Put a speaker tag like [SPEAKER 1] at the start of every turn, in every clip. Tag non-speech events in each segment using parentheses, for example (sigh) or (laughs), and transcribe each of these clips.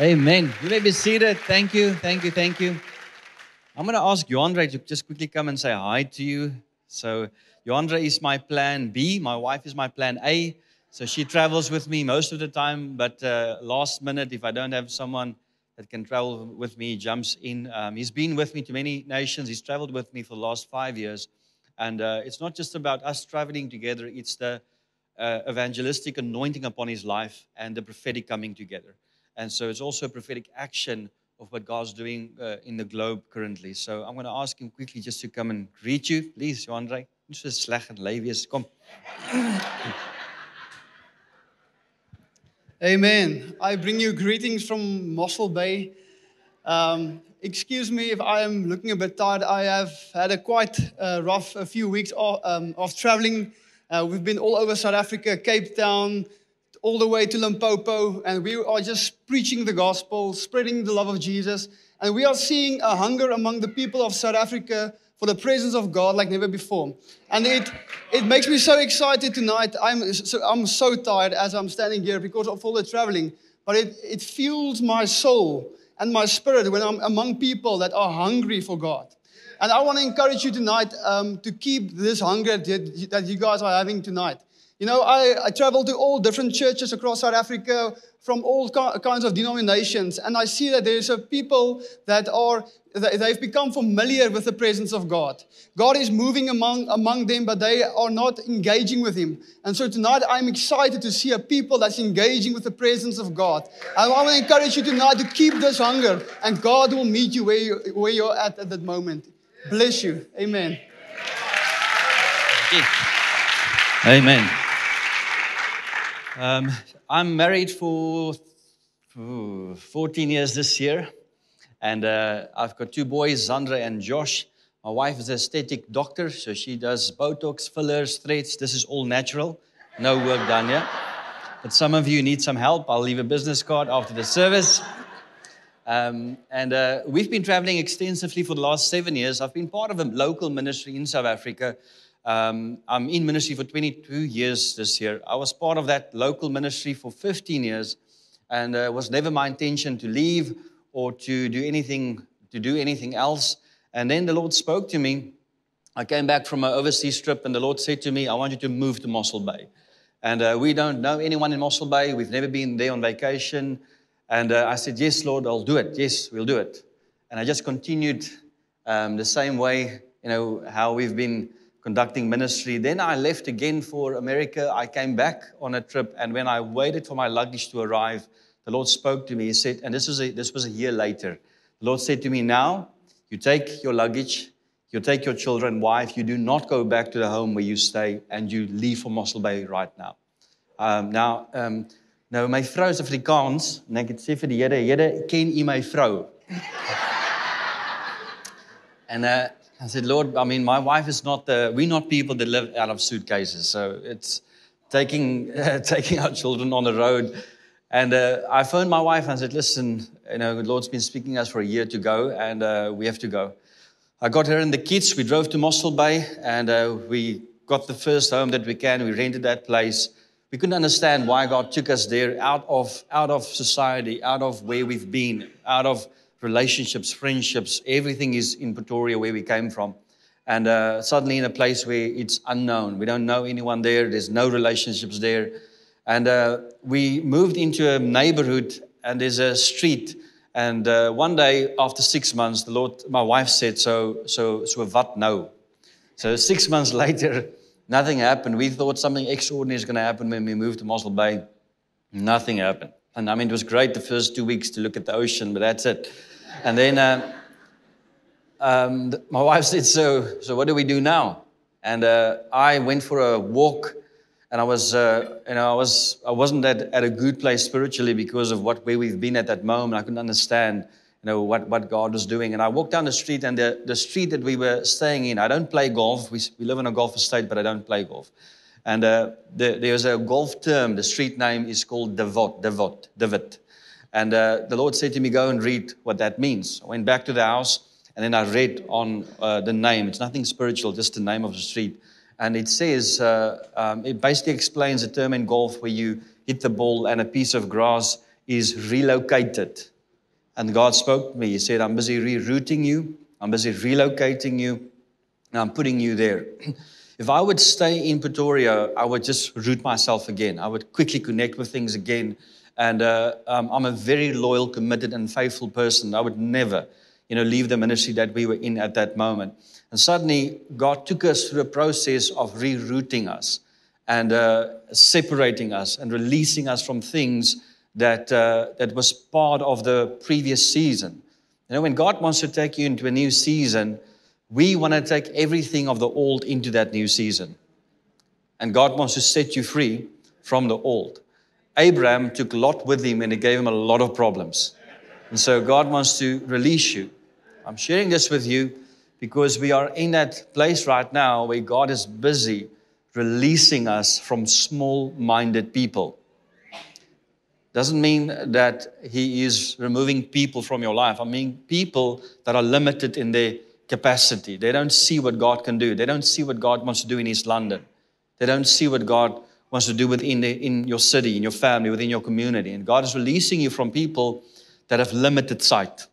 [SPEAKER 1] Amen. You may be seated. Thank you. Thank you. Thank you. I'm going to ask Joandre to just quickly come and say hi to you. So, Joandre is my plan B. My wife is my plan A. So, she travels with me most of the time. But uh, last minute, if I don't have someone that can travel with me, jumps in. Um, he's been with me to many nations. He's traveled with me for the last five years. And uh, it's not just about us traveling together, it's the uh, evangelistic anointing upon his life and the prophetic coming together. And so it's also a prophetic action of what God's doing uh, in the globe currently. So I'm going to ask him quickly just to come and greet you. Please, Joandre. Niet so sleg en lui. (coughs)
[SPEAKER 2] Amen. I bring you greetings from Mossel Bay. Um, excuse me if I am looking a bit tired. I have had a quite uh, rough a few weeks of, um, of traveling. Uh, we've been all over South Africa, Cape Town, all the way to Limpopo, and we are just preaching the gospel, spreading the love of Jesus. And we are seeing a hunger among the people of South Africa for the presence of God like never before. And it, it makes me so excited tonight. I'm so, I'm so tired as I'm standing here because of all the traveling, but it, it fuels my soul and my spirit when I'm among people that are hungry for God. And I want to encourage you tonight um, to keep this hunger that, that you guys are having tonight. You know, I, I travel to all different churches across South Africa from all kinds of denominations, and I see that there's a people that are they've become familiar with the presence of God. God is moving among among them, but they are not engaging with Him. And so tonight, I'm excited to see a people that's engaging with the presence of God. And I want to encourage you tonight to keep this hunger, and God will meet you where, you, where you're at at that moment. Bless you. Amen.
[SPEAKER 1] Amen. Um, I'm married for ooh, 14 years this year, and uh, I've got two boys, Zandra and Josh. My wife is an aesthetic doctor, so she does Botox, fillers, threads. This is all natural, no work done yet. But some of you need some help. I'll leave a business card after the service. Um, and uh, we've been traveling extensively for the last seven years. I've been part of a local ministry in South Africa um, I'm in ministry for 22 years this year. I was part of that local ministry for 15 years, and uh, it was never my intention to leave or to do anything to do anything else. And then the Lord spoke to me. I came back from an overseas trip, and the Lord said to me, "I want you to move to Mossel Bay." And uh, we don't know anyone in Mossel Bay. We've never been there on vacation. And uh, I said, "Yes, Lord, I'll do it. Yes, we'll do it." And I just continued um, the same way, you know, how we've been conducting ministry. Then I left again for America. I came back on a trip, and when I waited for my luggage to arrive, the Lord spoke to me. He said, and this was a, this was a year later. The Lord said to me, Now you take your luggage, you take your children, wife, you do not go back to the home where you stay, and you leave for Mossel Bay right now. Um, now, um, nou my vrou is Afrikaans en ek het sê vir die Here, Here, ken U my vrou? (laughs) en uh I said, Lord, I mean, my wife is not the, we're not people that live out of suitcases. So it's taking, (laughs) taking our children on the road. And uh, I phoned my wife and said, listen, you know, the Lord's been speaking to us for a year to go, and uh, we have to go. I got her and the kids. We drove to Mossel Bay, and uh, we got the first home that we can. We rented that place. We couldn't understand why God took us there out of, out of society, out of where we've been, out of relationships, friendships, everything is in Pretoria where we came from. And uh, suddenly in a place where it's unknown, we don't know anyone there, there's no relationships there. And uh, we moved into a neighborhood, and there's a street. And uh, one day, after six months, the Lord, my wife said, "So, so, so, what? No." So six months (laughs) later, nothing happened. We thought something extraordinary is going to happen when we moved to Mossel Bay. Nothing happened. And I mean, it was great the first two weeks to look at the ocean, but that's it. And then uh, um, my (laughs) wife said, so, so what do we do now? And uh, I went for a walk, and I was, uh, you know, I was, I wasn't at, at a good place spiritually because of what where we've been at that moment. I couldn't understand, you know, what, what God was doing. And I walked down the street, and the, the street that we were staying in, I don't play golf. We, we live in a golf estate, but I don't play golf. And uh, the, there's a golf term. The street name is called Divot, Divot, Divot. And uh, the Lord said to me, Go and read what that means. I went back to the house and then I read on uh, the name. It's nothing spiritual, just the name of the street. And it says, uh, um, it basically explains a term in golf where you hit the ball and a piece of grass is relocated. And God spoke to me. He said, I'm busy rerouting you, I'm busy relocating you, and I'm putting you there. (clears throat) if I would stay in Pretoria, I would just root myself again. I would quickly connect with things again. And uh, um, I'm a very loyal, committed, and faithful person. I would never, you know, leave the ministry that we were in at that moment. And suddenly, God took us through a process of rerouting us and uh, separating us and releasing us from things that, uh, that was part of the previous season. You know, when God wants to take you into a new season, we want to take everything of the old into that new season. And God wants to set you free from the old. Abraham took Lot with him and it gave him a lot of problems. And so God wants to release you. I'm sharing this with you because we are in that place right now where God is busy releasing us from small minded people. Doesn't mean that He is removing people from your life. I mean, people that are limited in their capacity. They don't see what God can do, they don't see what God wants to do in East London, they don't see what God wants to do within the, in your city, in your family, within your community. And God is releasing you from people that have limited sight.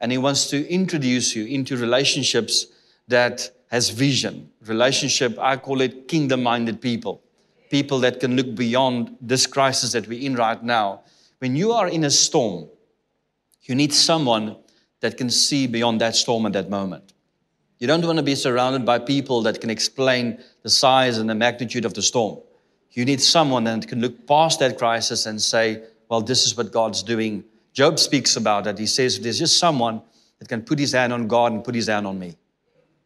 [SPEAKER 1] And He wants to introduce you into relationships that has vision. Relationship, I call it kingdom minded people. People that can look beyond this crisis that we're in right now. When you are in a storm, you need someone that can see beyond that storm at that moment. You don't want to be surrounded by people that can explain the size and the magnitude of the storm. You need someone that can look past that crisis and say, well, this is what God's doing. Job speaks about that. He says, there's just someone that can put his hand on God and put his hand on me.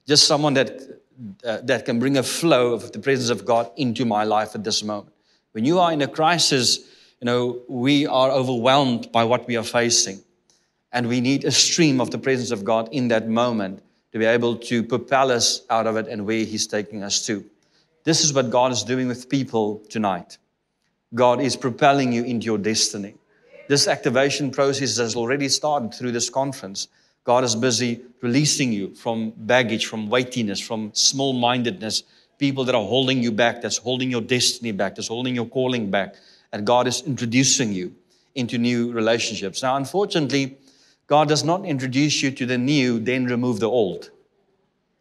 [SPEAKER 1] Just someone that, uh, that can bring a flow of the presence of God into my life at this moment. When you are in a crisis, you know, we are overwhelmed by what we are facing. And we need a stream of the presence of God in that moment to be able to propel us out of it and where He's taking us to. This is what God is doing with people tonight. God is propelling you into your destiny. This activation process has already started through this conference. God is busy releasing you from baggage, from weightiness, from small mindedness, people that are holding you back, that's holding your destiny back, that's holding your calling back. And God is introducing you into new relationships. Now, unfortunately, God does not introduce you to the new, then remove the old.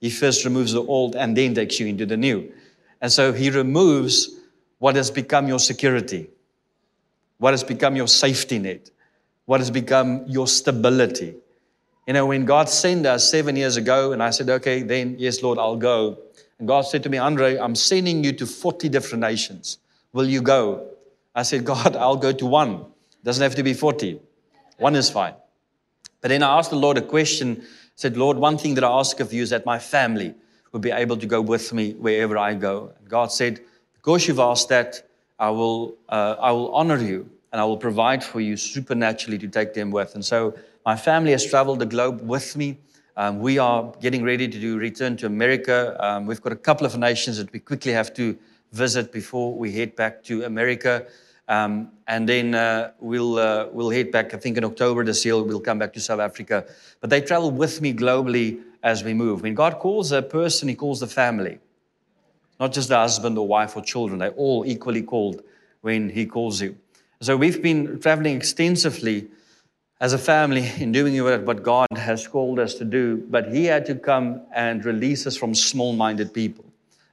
[SPEAKER 1] He first removes the old and then takes you into the new. And so He removes what has become your security, what has become your safety net, what has become your stability you know, when God sent us seven years ago, and I said, okay, then, yes, Lord, I'll go. And God said to me, Andre, I'm sending you to 40 different nations. Will you go? I said, God, I'll go to one. Doesn't have to be 40. One is fine. But then I asked the Lord a question. I said, Lord, one thing that I ask of you is that my family will be able to go with me wherever I go. And God said, because you've asked that, I will, uh, I will honor you and I will provide for you supernaturally to take them with. And so my family has traveled the globe with me. Um, we are getting ready to do return to America. Um, we've got a couple of nations that we quickly have to visit before we head back to America. Um, and then uh, we'll, uh, we'll head back, I think in October this year, we'll come back to South Africa. But they travel with me globally as we move. When God calls a person, He calls the family, not just the husband or wife or children. They're all equally called when He calls you. So we've been traveling extensively as a family in doing what God has called us to do, but He had to come and release us from small minded people.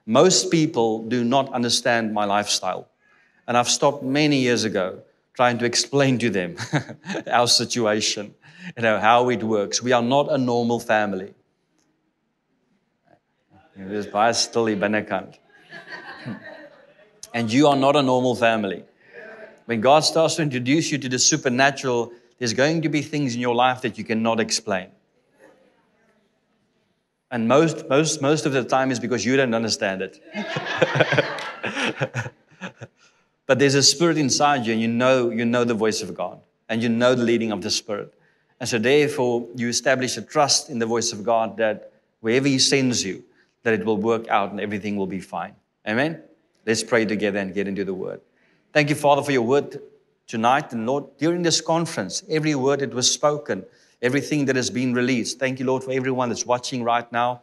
[SPEAKER 1] Most people do not understand my lifestyle. And I've stopped many years ago trying to explain to them (laughs) our situation, you know, how it works. We are not a normal family. Dis baie stil hier binnekant. And you are not a normal family. When God starts to introduce you to the supernatural, there's going to be things in your life that you cannot explain. And most, most, most of the time is because you don't understand it. (laughs) but there's a spirit inside you, and you know, you know the voice of God, and you know the leading of the Spirit. And so, therefore, you establish a trust in the voice of God that wherever He sends you, that it will work out and everything will be fine. Amen? Let's pray together and get into the Word. Thank you, Father, for your Word tonight. And Lord, during this conference, every word that was spoken, everything that has been released, thank you, Lord, for everyone that's watching right now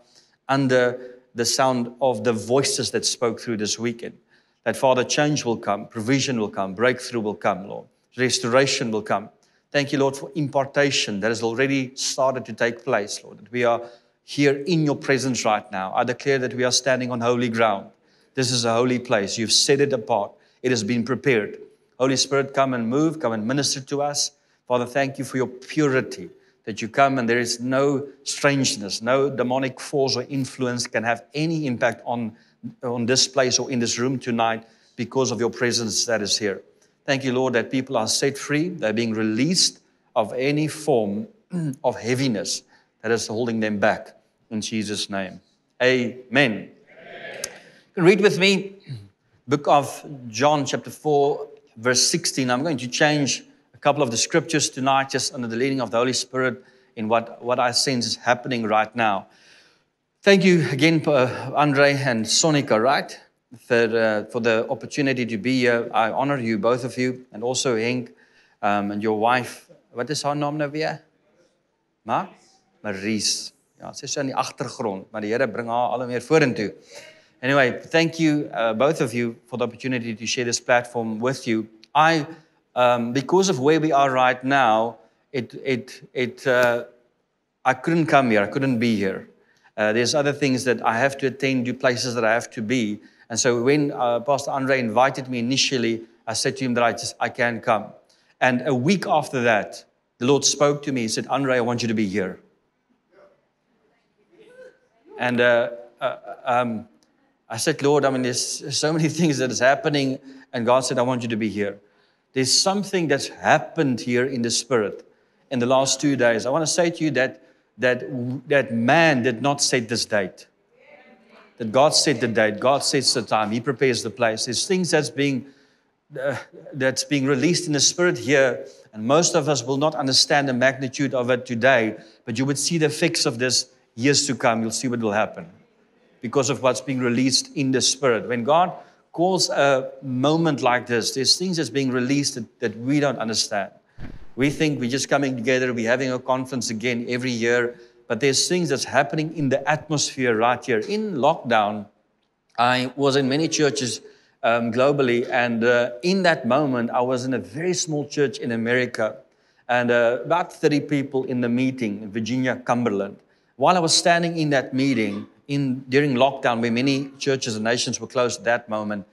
[SPEAKER 1] under the sound of the voices that spoke through this weekend. That, Father, change will come, provision will come, breakthrough will come, Lord. restoration will come. Thank you, Lord, for impartation that has already started to take place, Lord. That we are here in your presence right now. I declare that we are standing on holy ground. This is a holy place. You've set it apart, it has been prepared. Holy Spirit, come and move, come and minister to us. Father, thank you for your purity that you come and there is no strangeness, no demonic force or influence can have any impact on, on this place or in this room tonight because of your presence that is here. Thank you, Lord, that people are set free. They're being released of any form (clears throat) of heaviness that is holding them back. In Jesus' name. Amen. Amen. You can read with me, book of John, chapter 4, verse 16. I'm going to change a couple of the scriptures tonight, just under the leading of the Holy Spirit, in what, what I sense is happening right now. Thank you again, Andre and Sonica, right? for, uh, for the opportunity to be here. I honor you, both of you, and also Henk um, and your wife. What is her name nou weer? Ma? Maries. Ja, sy is in die agtergrond, maar die Here bring haar al meer vorentoe. Anyway, thank you uh, both of you for the opportunity to share this platform with you. I um, because of where we are right now, it it it uh, I couldn't come here. I couldn't be here. Uh, there's other things that I have to attend to, places that I have to be. And so when uh, Pastor Andre invited me initially, I said to him that I just I can come. And a week after that, the Lord spoke to me. He said, Andre, I want you to be here. And uh, uh, um, I said, Lord, I mean, there's so many (laughs) things that is happening. And God said, I want you to be here. There's something that's happened here in the spirit in the last two days. I want to say to you that that, that man did not set this date that God set the date, God sets the time, He prepares the place. There's things that's being uh, that's being released in the spirit here, and most of us will not understand the magnitude of it today, but you would see the effects of this years to come. You'll see what will happen because of what's being released in the spirit. When God calls a moment like this, there's things that's being released that, that we don't understand. We think we're just coming together, we're having a conference again every year but there's things that's happening in the atmosphere right here. In lockdown, I was in many churches um, globally, and uh, in that moment, I was in a very small church in America, and uh, about 30 people in the meeting in Virginia, Cumberland. While I was standing in that meeting in, during lockdown, where many churches and nations were closed at that moment,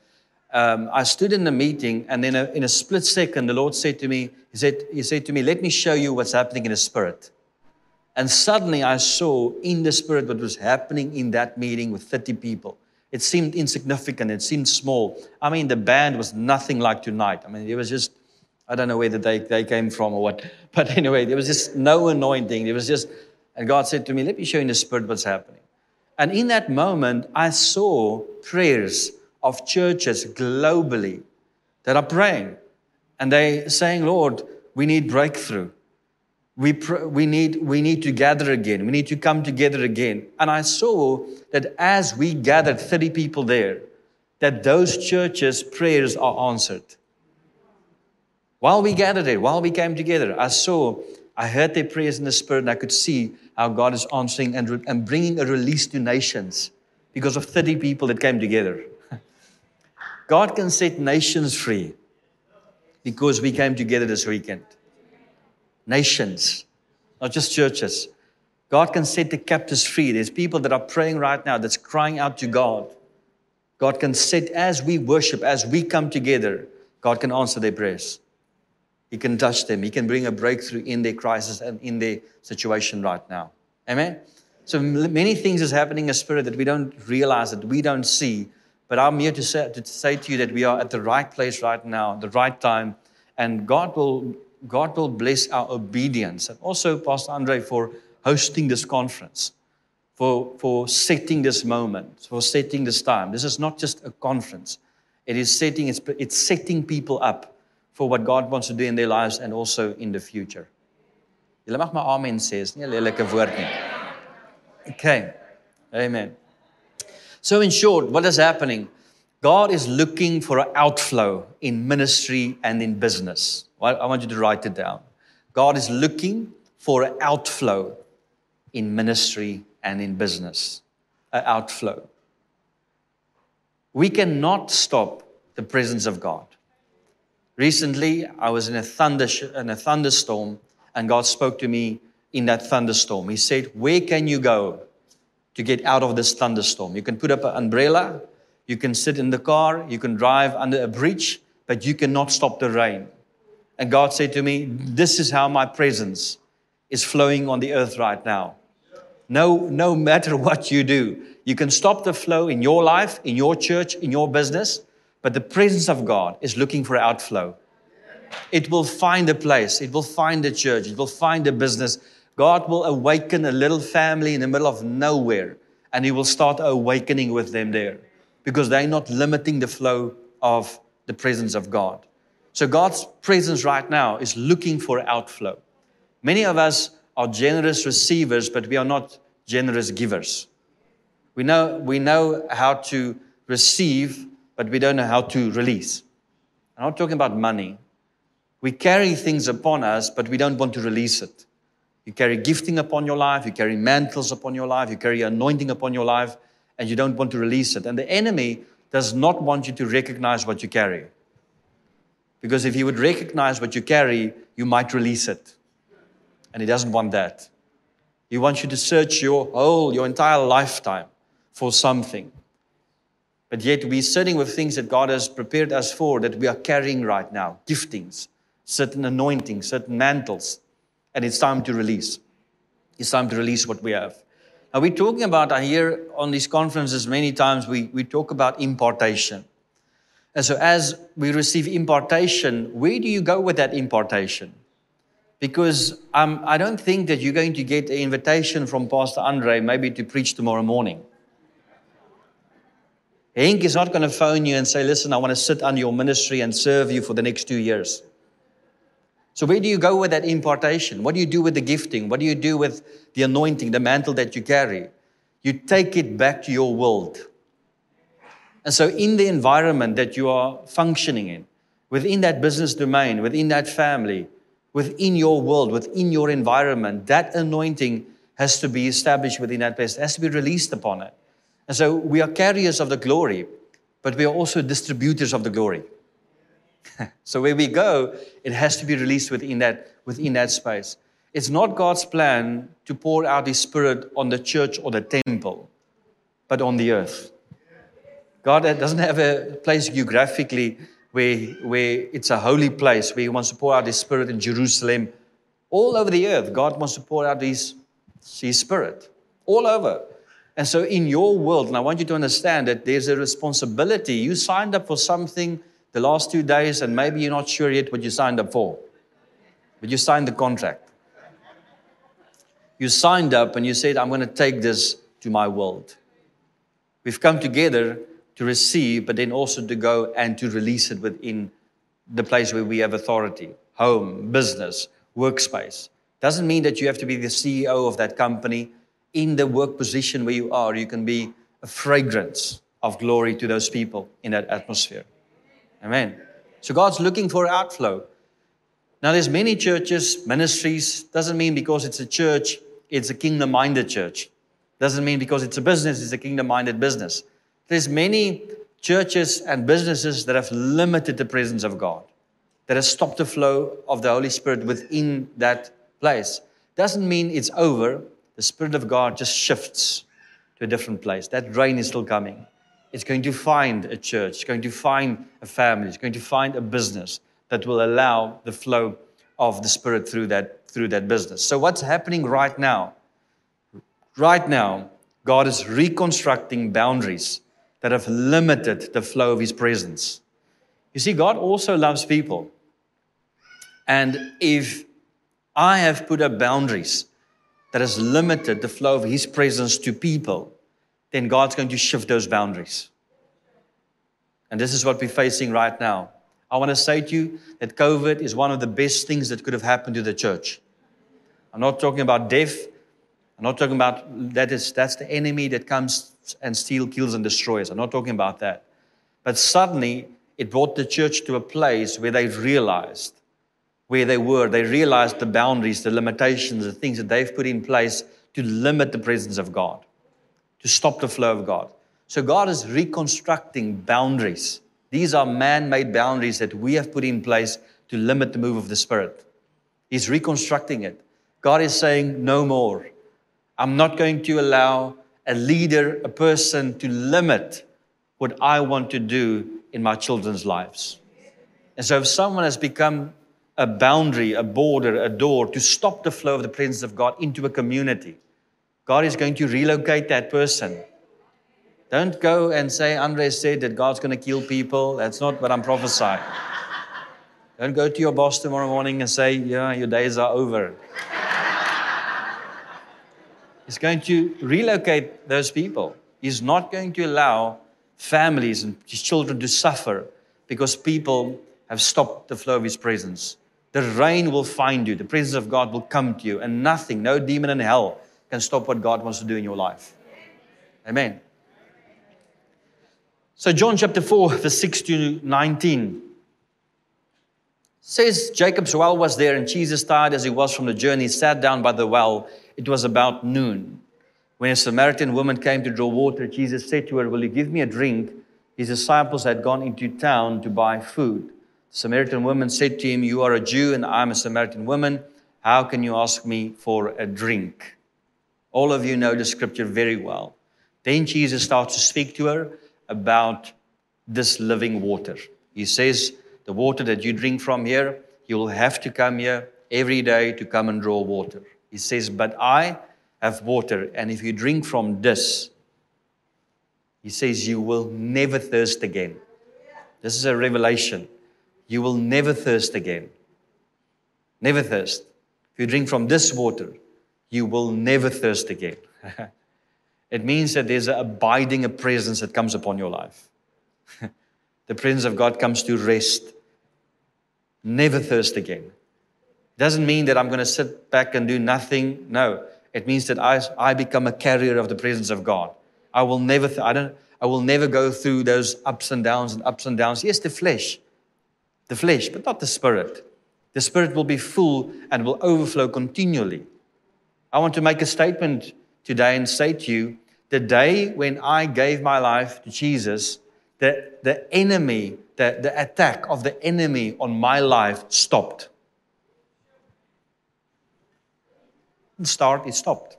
[SPEAKER 1] um, I stood in the meeting, and then in a split second, the Lord said to me, He said, He said to me, Let me show you what's happening in the spirit. And suddenly I saw in the spirit what was happening in that meeting with 30 people. It seemed insignificant, it seemed small. I mean, the band was nothing like tonight. I mean, it was just, I don't know where they, they came from or what. (laughs) But anyway, there was just no anointing. There was just, and God said to me, Let me show you in the spirit what's happening. And in that moment, I saw prayers of churches globally that are praying. And they saying, Lord, we need breakthrough we, pr- we, need, we need to gather again. We need to come together again. And I saw that as we gathered 30 people there, that those churches' prayers are answered. While we gathered there, while we came together, I saw, I heard their prayers in the Spirit, and I could see how God is answering and, and bringing a release to nations because of 30 people that came together. (laughs) God can set nations free because we came together this weekend nations, not just churches. God can set the captives free. There's people that are praying right now that's crying out to God. God can set, as we worship, as we come together, God can answer their prayers. He can touch them. He can bring a breakthrough in their crisis and in their situation right now. Amen? So many things is happening in spirit that we don't realize, that we don't see. But I'm here to say, to say to you that we are at the right place right now, the right time, and God will God will bless our obedience. And also, Pastor Andre, for hosting this conference, for, for setting this moment, for setting this time. This is not just a conference, it is setting, it's, it's setting people up for what God wants to do in their lives and also in the future. Julle mag maar amen sê, is nie 'n lelike woord nie. Okay. Amen. So in short, what is happening? God is looking for an outflow in ministry and in business. I want you to write it down. God is looking for an outflow in ministry and in business. An outflow. We cannot stop the presence of God. Recently, I was in a, thunder, in a thunderstorm, and God spoke to me in that thunderstorm. He said, Where can you go to get out of this thunderstorm? You can put up an umbrella, you can sit in the car, you can drive under a bridge, but you cannot stop the rain. And God said to me, This is how my presence is flowing on the earth right now. No, no matter (laughs) what you do, you can stop the flow in your life, in your church, in your business, but the presence of God is looking for outflow. It will find a place, it will find a church, it will find a business. God will awaken a little family in the middle of nowhere, and He will start awakening with them there because they're not limiting the flow of the presence of God. So, God's presence right now is looking for outflow. Many of us are generous receivers, but we are not generous givers. We know, we know how to receive, but we don't know how to release. I'm not talking about money. We carry things upon us, but we don't want to release it. You carry gifting upon your life, you carry mantles upon your life, you carry anointing upon your life, and you don't want to release it. And the enemy does not want you to recognize what you carry. Because if he would recognize what you carry, you might release it. And he doesn't want that. He wants you to search your whole, your entire lifetime for something. But yet we're sitting with things that God has prepared us for that we are carrying right now giftings, certain anointings, certain mantles. And it's time to release. It's time to release what we have. Now, we're talking about, I hear on these conferences many times, we, we talk about impartation. And so, as we receive impartation, where do you go with that impartation? Because um, I don't think that you're going to get an invitation from Pastor Andre maybe to preach tomorrow morning. Henk is not going to phone you and say, Listen, I want to sit under your ministry and serve you for the next two years. So, where do you go with that impartation? What do you do with the gifting? What do you do with the anointing, the mantle that you carry? You take it back to your world. And so, in the environment that you are functioning in, within that business domain, within that family, within your world, within your environment, that anointing has to be established within that place, it has to be released upon it. And so, we are carriers of the glory, but we are also distributors of the glory. (laughs) so where we go, it has to be released within that, within that space. It's not God's plan to pour out His Spirit on the church or the temple, but on the earth. God doesn't have a place geographically where, where it's a holy place where He wants to pour out His Spirit in Jerusalem. All over the earth, God wants to pour out His, his Spirit. All over. And so, in your world, and I want you to understand that there's a responsibility. You signed up for something the last two days, and maybe you're not sure yet what you signed up for. But you signed the contract. You signed up and you said, I'm going to take this to my world. We've come together to receive, but then also to go and to release it within the place where we have authority home, business, workspace. Doesn't mean that you have to be the CEO of that company. In the work position where you are, you can be a fragrance of glory to those people in that atmosphere. Amen. So God's looking for outflow. Now, there's many churches, ministries. Doesn't mean because it's a church, it's a kingdom-minded church. Doesn't mean because it's a business, it's a kingdom-minded business. There's many churches and businesses that have limited the presence of God, that have stopped the flow of the Holy Spirit within that place. Doesn't mean it's over. The Spirit of God just shifts to a different place. That rain is still coming. It's going to find a church, it's going to find a family, it's going to find a business that will allow the flow of the Spirit through that, through that business. So, what's happening right now? Right now, God is reconstructing boundaries that have limited the flow of His presence. You see, God also loves people. And if I have put up boundaries that has limited the flow of His presence to people, then God's going to shift those boundaries. And this is what we're facing right now. I want to say to you that COVID is one of the best things that could have happened to the church. I'm not talking about death. I'm not talking about that is that's the enemy that comes and steals, kills, and destroys. I'm not talking about that. But suddenly it brought the church to a place where they realized where they were. They realized the boundaries, the limitations, the things that they've put in place to limit the presence of God to stop the flow of God. So God is reconstructing boundaries These are man made boundaries that we have put in place to limit the move of the Spirit. He's reconstructing it. God is saying, No more. I'm not going to allow a leader, a person to limit what I want to do in my children's lives. And so, if someone has become a boundary, a border, a door to stop the flow of the presence of God into a community, God is going to relocate that person. Don't go and say, Andre said that God's going to kill people. That's not what I'm prophesying. Don't go to your boss tomorrow morning and say, Yeah, your days are over. He's going to relocate those people. He's not going to allow families and his children to suffer because people have stopped the flow of his presence. The rain will find you, the presence of God will come to you, and nothing, no demon in hell can stop what God wants to do in your life. Amen. So, John chapter 4, verse 6 to 19 says Jacob's well was there, and Jesus, tired as he was from the journey, sat down by the well. It was about noon. When a Samaritan woman came to draw water, Jesus said to her, Will you give me a drink? His disciples had gone into town to buy food. The Samaritan woman said to him, You are a Jew, and I'm a Samaritan woman. How can you ask me for a drink? All of you know the scripture very well. Then Jesus starts to speak to her about this living water. He says, The water that you drink from here, you will have to come here every day to come and draw water. He says, But I have water, and if you drink from this, he says, You will never thirst again. This is a revelation. You will never thirst again. Never thirst. If you drink from this water, you will never thirst again. (laughs) it means that there's an abiding a presence that comes upon your life. (laughs) the presence of God comes to rest. Never thirst again. Doesn't mean that I'm going to sit back and do nothing. No, it means that I, I become a carrier of the presence of God. I will never, I don't, I will never go through those ups and downs and ups and downs. Yes, the flesh, the flesh, but not the spirit. The spirit will be full and will overflow continually. I want to make a statement today and say to you the day when I gave my life to Jesus, the, the enemy, the, the attack of the enemy on my life stopped. Start, it stopped.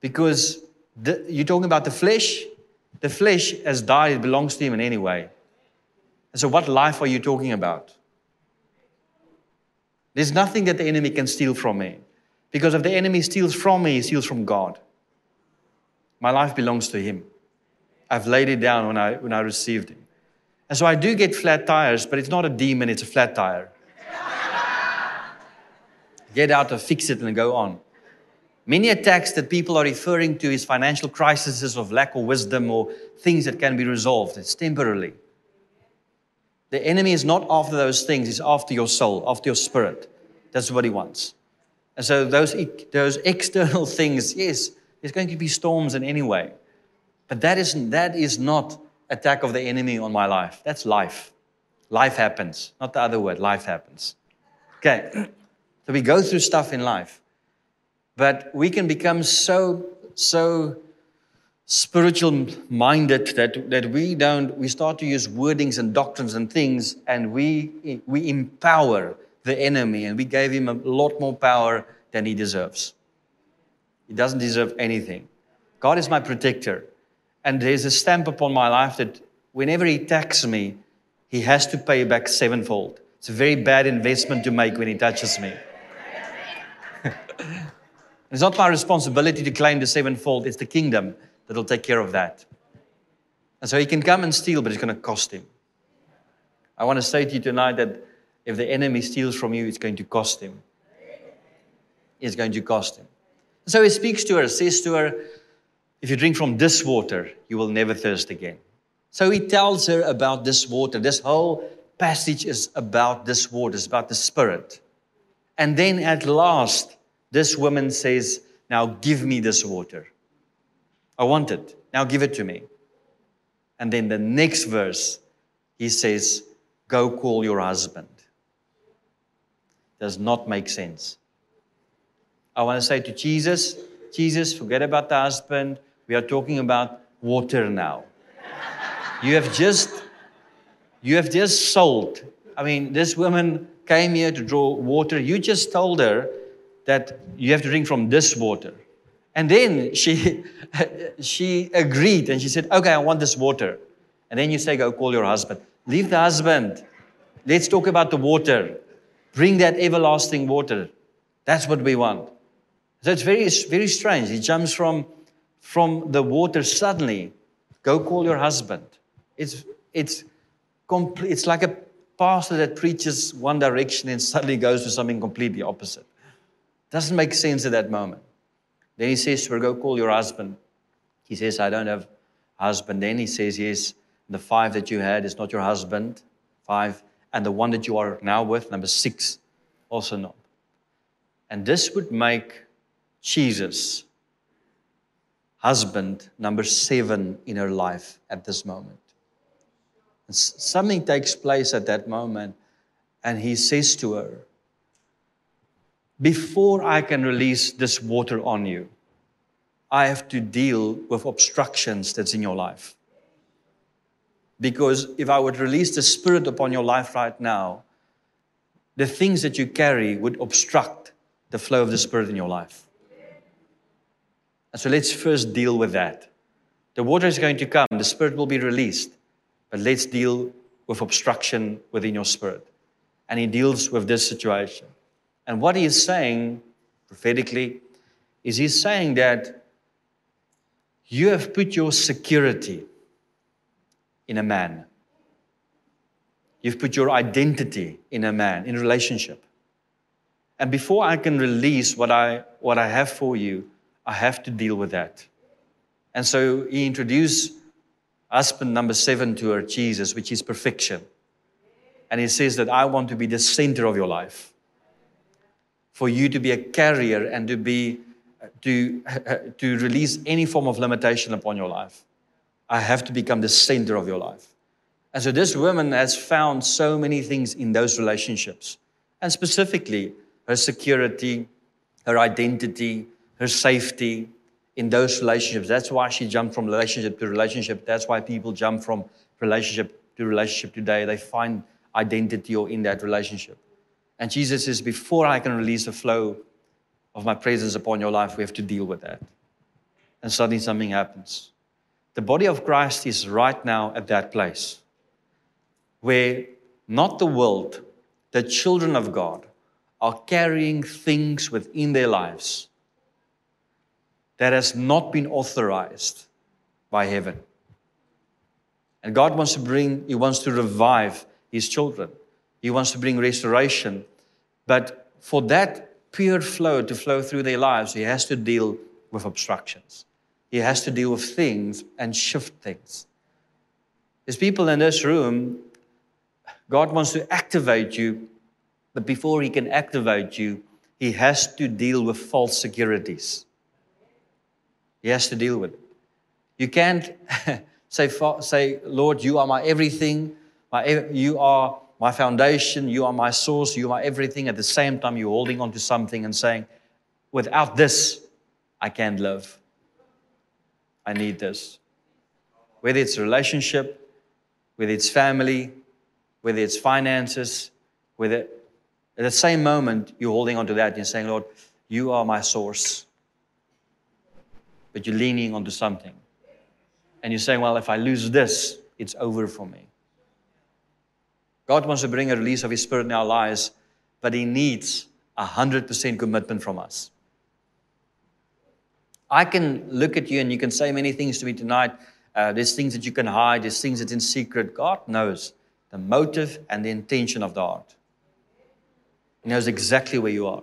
[SPEAKER 1] Because the, you're talking about the flesh, the flesh has died, it belongs to him in any way. So, what life are you talking about? There's nothing that the enemy can steal from me. Because if the enemy steals from me, he steals from God. My life belongs to him. I've laid it down when I, when I received him. And so I do get flat tires, but it's not a demon, it's a flat tire. (laughs) get out and fix it and go on. Many attacks that people are referring to is financial crises of lack of wisdom or things that can be resolved. It's temporarily. The enemy is not after those things, he's after your soul, after your spirit. That's what he wants. And so those, those external (laughs) things, yes, there's going to be storms in any way. But that, isn't, that is not attack of the enemy on my life. That's life. Life happens. Not the other word. Life happens. Okay. So we go through stuff in life. But we can become so, so spiritual minded that, that we don't, we start to use wordings and doctrines and things and we, we empower the enemy and we gave him a lot more power than he deserves. He doesn't deserve anything. God is my protector. And there's a stamp upon my life that whenever he attacks me, he has to pay back sevenfold. It's a very bad investment to make when he touches me. (laughs) it's not my responsibility to claim the sevenfold, it's the kingdom that'll take care of that. And so he can come and steal, but it's going to cost him. I want to say to you tonight that if the enemy steals from you, it's going to cost him. It's going to cost him. So he speaks to her, says to her, If you drink from this water, you will never thirst again. So he tells her about this water. This whole passage is about this water, it's about the Spirit. And then at last, this woman says, Now give me this water. I want it. Now give it to me. And then the next verse, he says, Go call your husband does not make sense. I want to say to Jesus, Jesus, forget about the husband. We are talking about water now. You have just You have just sold. I mean, this woman came here to draw water. You just told her that you have to drink from this water. And then she, (laughs) she agreed and she said, Okay, I want this water. And then you say, Go call your husband. Leave the husband. Let's talk about the water. Bring that everlasting water. That's what we want. So it's very, very strange. He jumps from, from the water suddenly. Go call your husband. It's, it's, complete, it's like a pastor that preaches one direction and suddenly goes to something completely opposite. Doesn't make sense at that moment. Then he says to her, Go call your husband. He says, I don't have a husband. Then he says, Yes, the five that you had is not your husband. Five. And the one that you are now with, number six, also not. And this would make Jesus husband number seven in her life at this moment. And something takes place at that moment, and he says to her, Before I can release this water on you, I have to deal with obstructions that's in your life. Because if I would release the Spirit upon your life right now, the things that you carry would obstruct the flow of the Spirit in your life. And so let's first deal with that. The water is going to come, the Spirit will be released, but let's deal with obstruction within your spirit. And he deals with this situation. And what he is saying prophetically is he's saying that you have put your security in a man. You've put your identity in a man, in relationship. And before I can release what I, what I have for you, I have to deal with that. And so he introduced husband number seven to her, Jesus, which is perfection. And he says that I want to be the center of your life. For you to be a carrier and to be to, to release any form of limitation upon your life. I have to become the center of your life. And so this woman has found so many things in those relationships. And specifically, her security, her identity, her safety in those relationships. That's why she jumped from relationship to relationship. That's why people jump from relationship to relationship today. They find identity or in that relationship. And Jesus says, before I can release the flow of my presence upon your life, we have to deal with that. And suddenly something happens. The body of Christ is right now at that place where not the world, the children of God, are carrying things within their lives that has not been authorized by heaven. And God wants to bring, He wants to revive His children. He wants to bring restoration. But for that pure flow to flow through their lives, He has to deal with obstructions. He has to deal with things and shift things. There's people in this room, God wants to activate you but before he can activate you, he has to deal with false securities. He has to deal with it. You can't (laughs) say, say, Lord, you are my everything. My, you are my foundation. You are my source. You are everything. At the same time, you're holding on to something and saying, without this, I can't live. I need this. Whether it's relationship, whether it's family, whether it's finances, whether at the same moment, you're holding on to that and you're saying, Lord, you are my source. But you're leaning onto something. And you're saying, well, if I lose this, it's over for me. God wants to bring a release of His Spirit in our lives, but He needs a 100% commitment from us. I can look at you and you can say many things to me tonight. Uh, there's things that you can hide, there's things that's in secret. God knows the motive and the intention of the heart. He knows exactly where you are.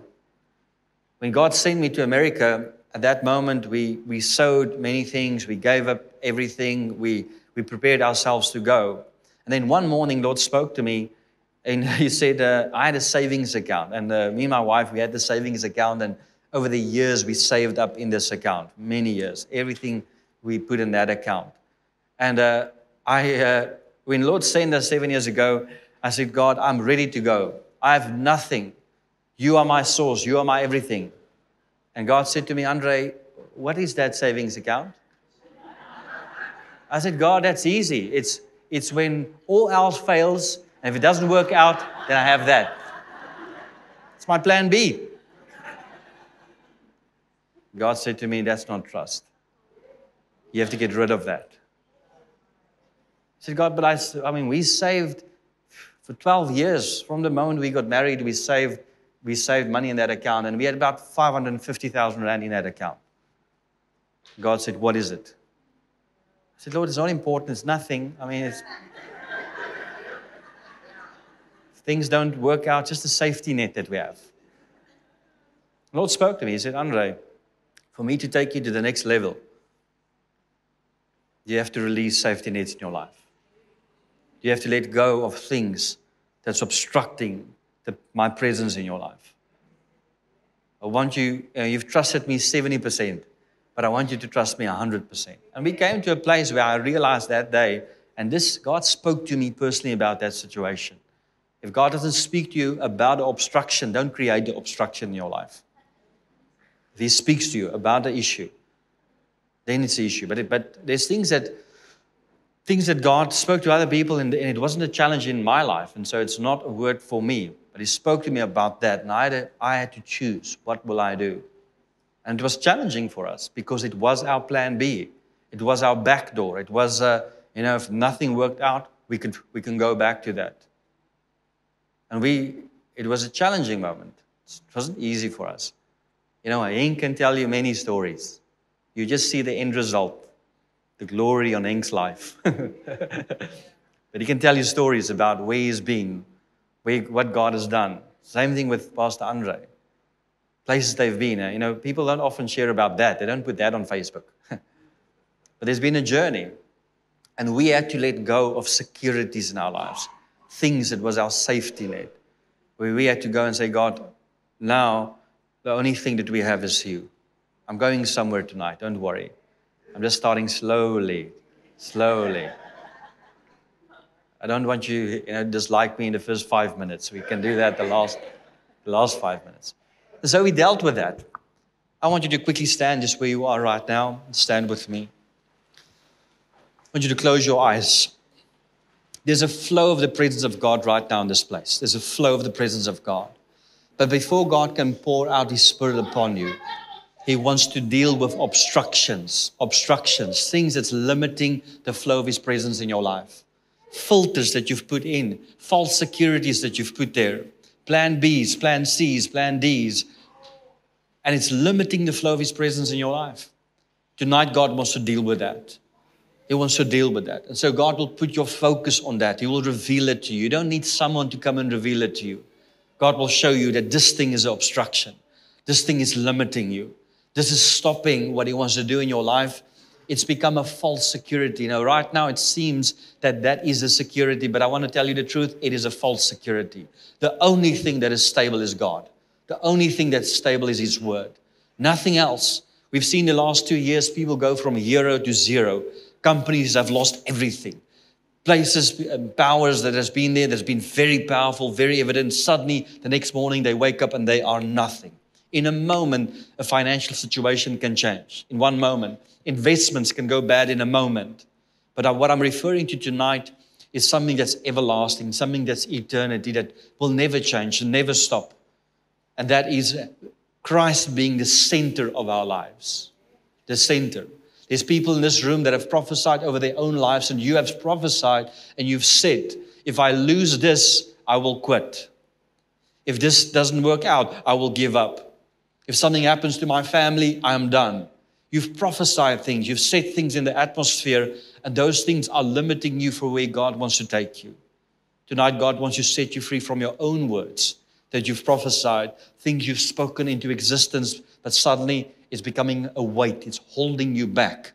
[SPEAKER 1] When God sent me to America, at that moment, we, we sowed many things. We gave up everything. We, we prepared ourselves to go. And then one morning, Lord spoke to me and (laughs) He said, uh, I had a savings account. And uh, me and my wife, we had the savings account. And over the years, we saved up in this account, many years. Everything we put in that account. And uh, I, uh, when Lord sent us seven years ago, I said, God, I'm ready to go. I have nothing. You are my source. You are my everything. And God said to me, Andre, what is that savings account? I said, God, that's easy. It's, It's when all else fails, and if it doesn't work out, then I have that. It's my plan B. God said to me, That's not trust. You have to get rid of that. I said, God, but I, I mean, we saved for 12 years from the moment we got married, we saved, we saved money in that account, and we had about 550,000 Rand in that account. God said, What is it? Said, Lord, it's not important. It's nothing. I mean, things don't work out, just a safety net that we have. The Lord spoke to me. He said, Andre, for me to take you to the next level, you have to release safety nets in your life. You have to let go of things that's obstructing the, my presence in your life. I want you, uh, you've trusted me 70%, but I want you to trust me 100%. And we came to a place where I realized that day, and this, God spoke to me personally about that situation. If God doesn't speak to you about the obstruction, don't create the obstruction in your life. If He speaks to you about the issue, then it's the issue. But, it, but there's things that things that God spoke to other people, and, and, it wasn't a challenge in my life, and so it's not a word for me. But He spoke to me about that, and I had, I had to choose what will I do. And it was challenging for us because it was our plan B. It was our back door. It was, uh, you know, if nothing worked out, we, could, we can go back to that. And we, it was a challenging moment. It wasn't easy for us. You know, Henk can tell you many stories. You just see the end result, the glory on Henk's life. (laughs) but he can tell you stories about where he's been, where, what God has done. Same thing with Pastor Andre. Places they've been. You know, people don't often share about that. They don't put that on Facebook. (laughs) but there's been a journey. And we had to let go of securities in our lives, things that was our safety net. Where we had to go and say, God, now the only thing that we have is you. I'm going somewhere tonight, don't worry. I'm just starting slowly, slowly. I don't want you, you know, dislike me in the first five minutes. We can do that the last, the last five minutes. So we dealt with that. I want you to quickly stand just where you are right now. Stand with me. I want you to close your eyes. There's a flow of the presence of God right now in this place. There's a flow of the presence of God. But before God can pour out His Spirit upon you, He wants to deal with obstructions, obstructions, things that's limiting the flow of His presence in your life. Filters that you've put in, false securities that you've put there, plan Bs, plan Cs, plan Ds, and it's limiting the flow of His presence in your life. Tonight, God wants to deal with that. He wants to deal with that. And so, God will put your focus on that. He will reveal it to you. You don't need someone to come and reveal it to you. God will show you that this thing is an obstruction. This thing is limiting you. This is stopping what He wants to do in your life. It's become a false security. Know, right now it seems that that is a security, but I want to tell you the truth it is a false security. The only thing that is stable is God. The only thing that's stable is His Word. Nothing else. We've seen the last two years people go from hero to zero. Companies have lost everything places and powers that has been there that's been very powerful, very evident. Suddenly, the next morning, they wake up and they are nothing. In a moment, a financial situation can change. In one moment, investments can go bad in a moment. But uh, what I'm referring to tonight is something that's everlasting, something that's eternity, that will never change, and never stop. And that is Christ being the center of our lives. The center. There's people in this room that have prophesied over their own lives, and you have prophesied and you've said, If I lose this, I will quit. If this doesn't work out, I will give up. If something happens to my family, I am done. You've prophesied things, you've said things in the atmosphere, and those things are limiting you for where God wants to take you. Tonight, God wants to set you free from your own words that you've prophesied, things you've spoken into existence, but suddenly is becoming a weight, it's holding you back.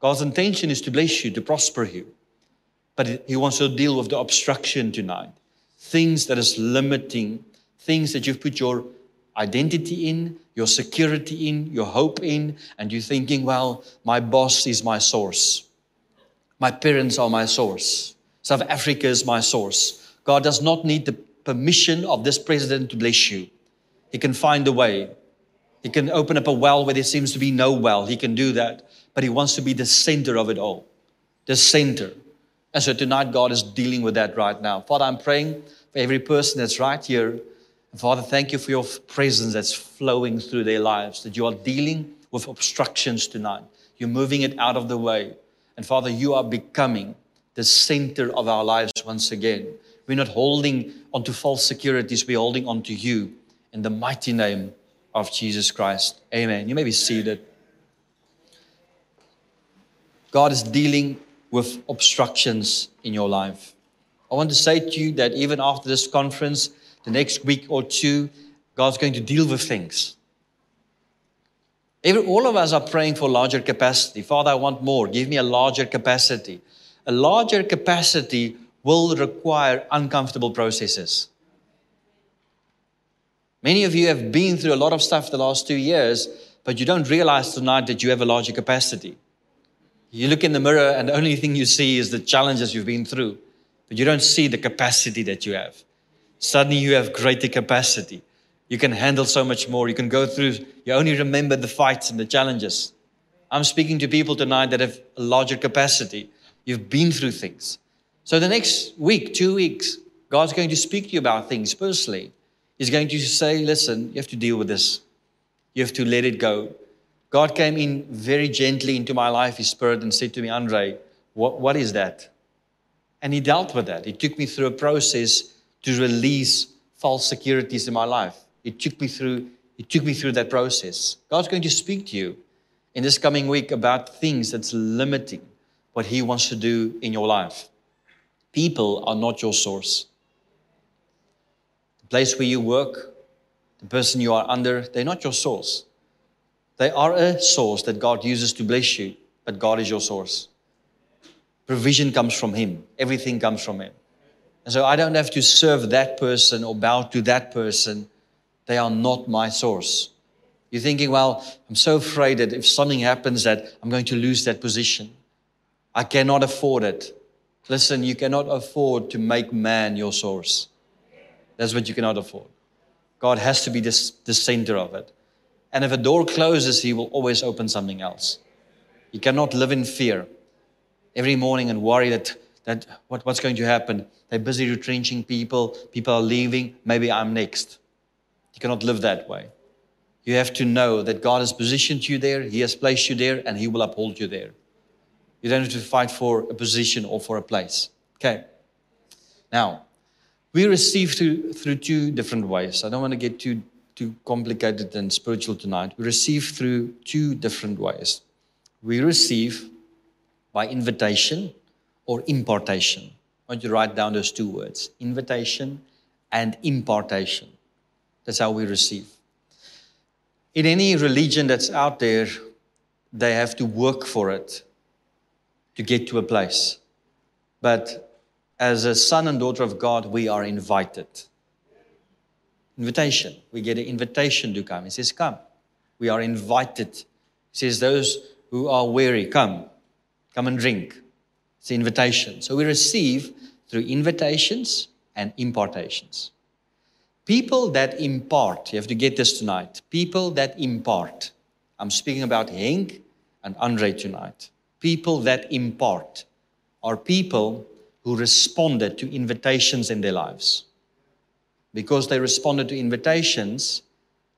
[SPEAKER 1] God's intention is to bless you, to prosper you. But He wants to deal with the obstruction tonight. Things that is limiting, things that you've put your identity in, your security in, your hope in, and you're thinking, well, my boss is my source. My parents are my source. South Africa is my source. God does not need the permission of this president to bless you. He can find a way. He can open up a well where there seems to be no well. He can do that. But He wants to be the center of it all. The center. And so tonight, God is dealing with that right now. Father, I'm praying for every person that's right here. Father, thank you for your presence that's flowing through their lives, that you are dealing with obstructions tonight. You're moving it out of the way. And Father, you are becoming the center of our lives once again. We're not holding onto false securities, we're holding onto you in the mighty name of Jesus Christ. Amen. You may be seated. God is dealing with obstructions in your life. I want to say to you that even after this conference, the next week or two, God's going to deal with things. Every, all of us are praying for larger capacity. Father, I want more. Give me a larger capacity. A larger capacity will require uncomfortable processes. Many of you have been through a lot of stuff the last two years, but you don't realize tonight that you have a larger capacity. You look in the mirror, and the only thing you see is the challenges you've been through, but you don't see the capacity that you have. Suddenly, you have greater capacity. You can handle so much more. You can go through, you only remember the fights and the challenges. I'm speaking to people tonight that have a larger capacity. You've been through things. So, the next week, two weeks, God's going to speak to you about things personally. He's going to say, listen, you have to deal with this. You have to let it go. God came in very gently into my life, His Spirit, and said to me, Andre, what, what is that? And He dealt with that. He took me through a process to release false securities in my life. It took me through, it took me through that process. God's going to speak to you in this coming week about things that's limiting what He wants to do in your life. People are not your source The place where you work, the person you are under, they're not your source. They are a source that God uses to bless you, but God is your source. Provision comes from Him, everything comes from Him. And so I don't have to serve that person or bow to that person. They are not my source. You're thinking, well, I'm so afraid that if something happens that I'm going to lose that position. I cannot afford it. Listen, you cannot afford to make man your source. That's what you cannot afford. God has to be this, the center of it. And if a door closes, He will always open something else. You cannot live in fear every morning and worry that, that what, what's going to happen. They're busy retrenching people, people are leaving, maybe I'm next. You cannot live that way. You have to know that God has positioned you there, He has placed you there, and He will uphold you there. You don't have to fight for a position or for a place. Okay. Now, we receive through, through two different ways. I don't want to get too, too complicated and spiritual tonight. We receive through two different ways. We receive by invitation or impartation. I want you to write down those two words invitation and impartation. That's how we receive. In any religion that's out there, they have to work for it to get to a place. But as a son and daughter of God, we are invited. Invitation. We get an invitation to come. He says, Come. We are invited. He says, Those who are weary, come. Come and drink. It's invitation. So we receive through invitations and impartations. People that impart, you have to get this tonight. People that impart. I'm speaking about Henk and Andre tonight. People that impart are people who responded to invitations in their lives. Because they responded to invitations,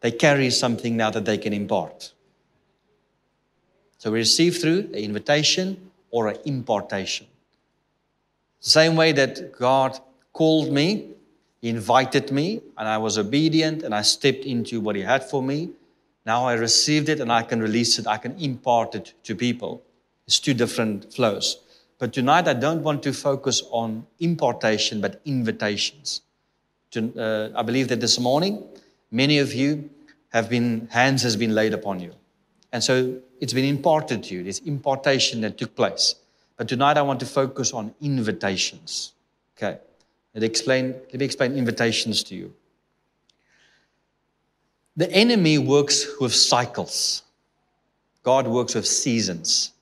[SPEAKER 1] they carry something now that they can impart. So we receive through an invitation or an impartation. Same way that God called me, He invited me, and I was obedient and I stepped into what He had for me. Now I received it and I can release it, I can impart it to people. It's two different flows. But tonight, I don't want to focus on impartation, but invitations. To, uh, I believe that this morning, many of you have been, hands has been laid upon you. And so it's been imparted to you. This impartation that took place. But tonight, I want to focus on invitations. Okay. Let, explain, let me explain invitations to you. The enemy works with cycles. God works with seasons.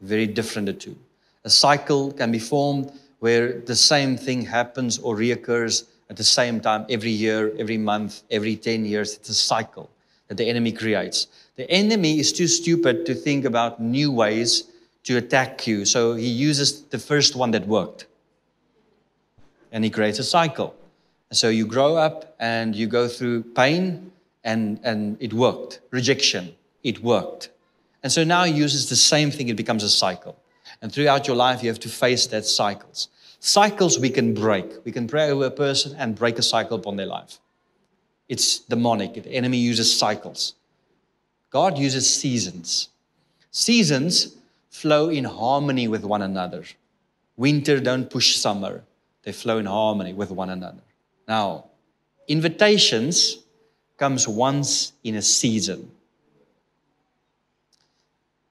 [SPEAKER 1] Very different, the two. A cycle can be formed where the same thing happens or reoccurs at the same time every year, every month, every 10 years. It's a cycle that the enemy creates. The enemy is too stupid to think about new ways to attack you. So he uses the first one that worked. And he creates a cycle. So you grow up and you go through pain, and, and it worked. Rejection, it worked. And so now he uses the same thing, it becomes a cycle. And throughout your life, you have to face that cycles. Cycles we can break. We can pray over a person and break a cycle upon their life. It's demonic. The enemy uses cycles. God uses seasons. Seasons flow in harmony with one another. Winter don't push summer. They flow in harmony with one another. Now, invitations comes once in a season.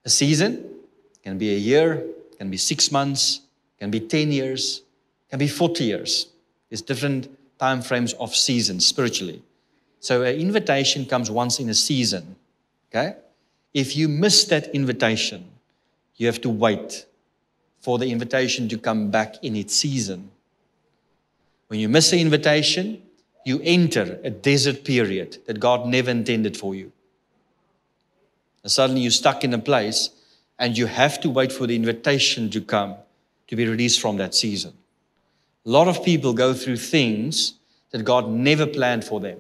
[SPEAKER 1] A season can be a year, can be 6 months, can be 10 years, can be 40 years. There's different time frames of seasons spiritually. So an invitation comes once in a season. Okay? If you miss that invitation, you have to wait for the invitation to come back in its season. When you miss the invitation, you enter a desert period that God never intended for you. And suddenly you're stuck in a place and you have to wait for the invitation to come to be released from that season. A lot of people go through things that God never planned for them.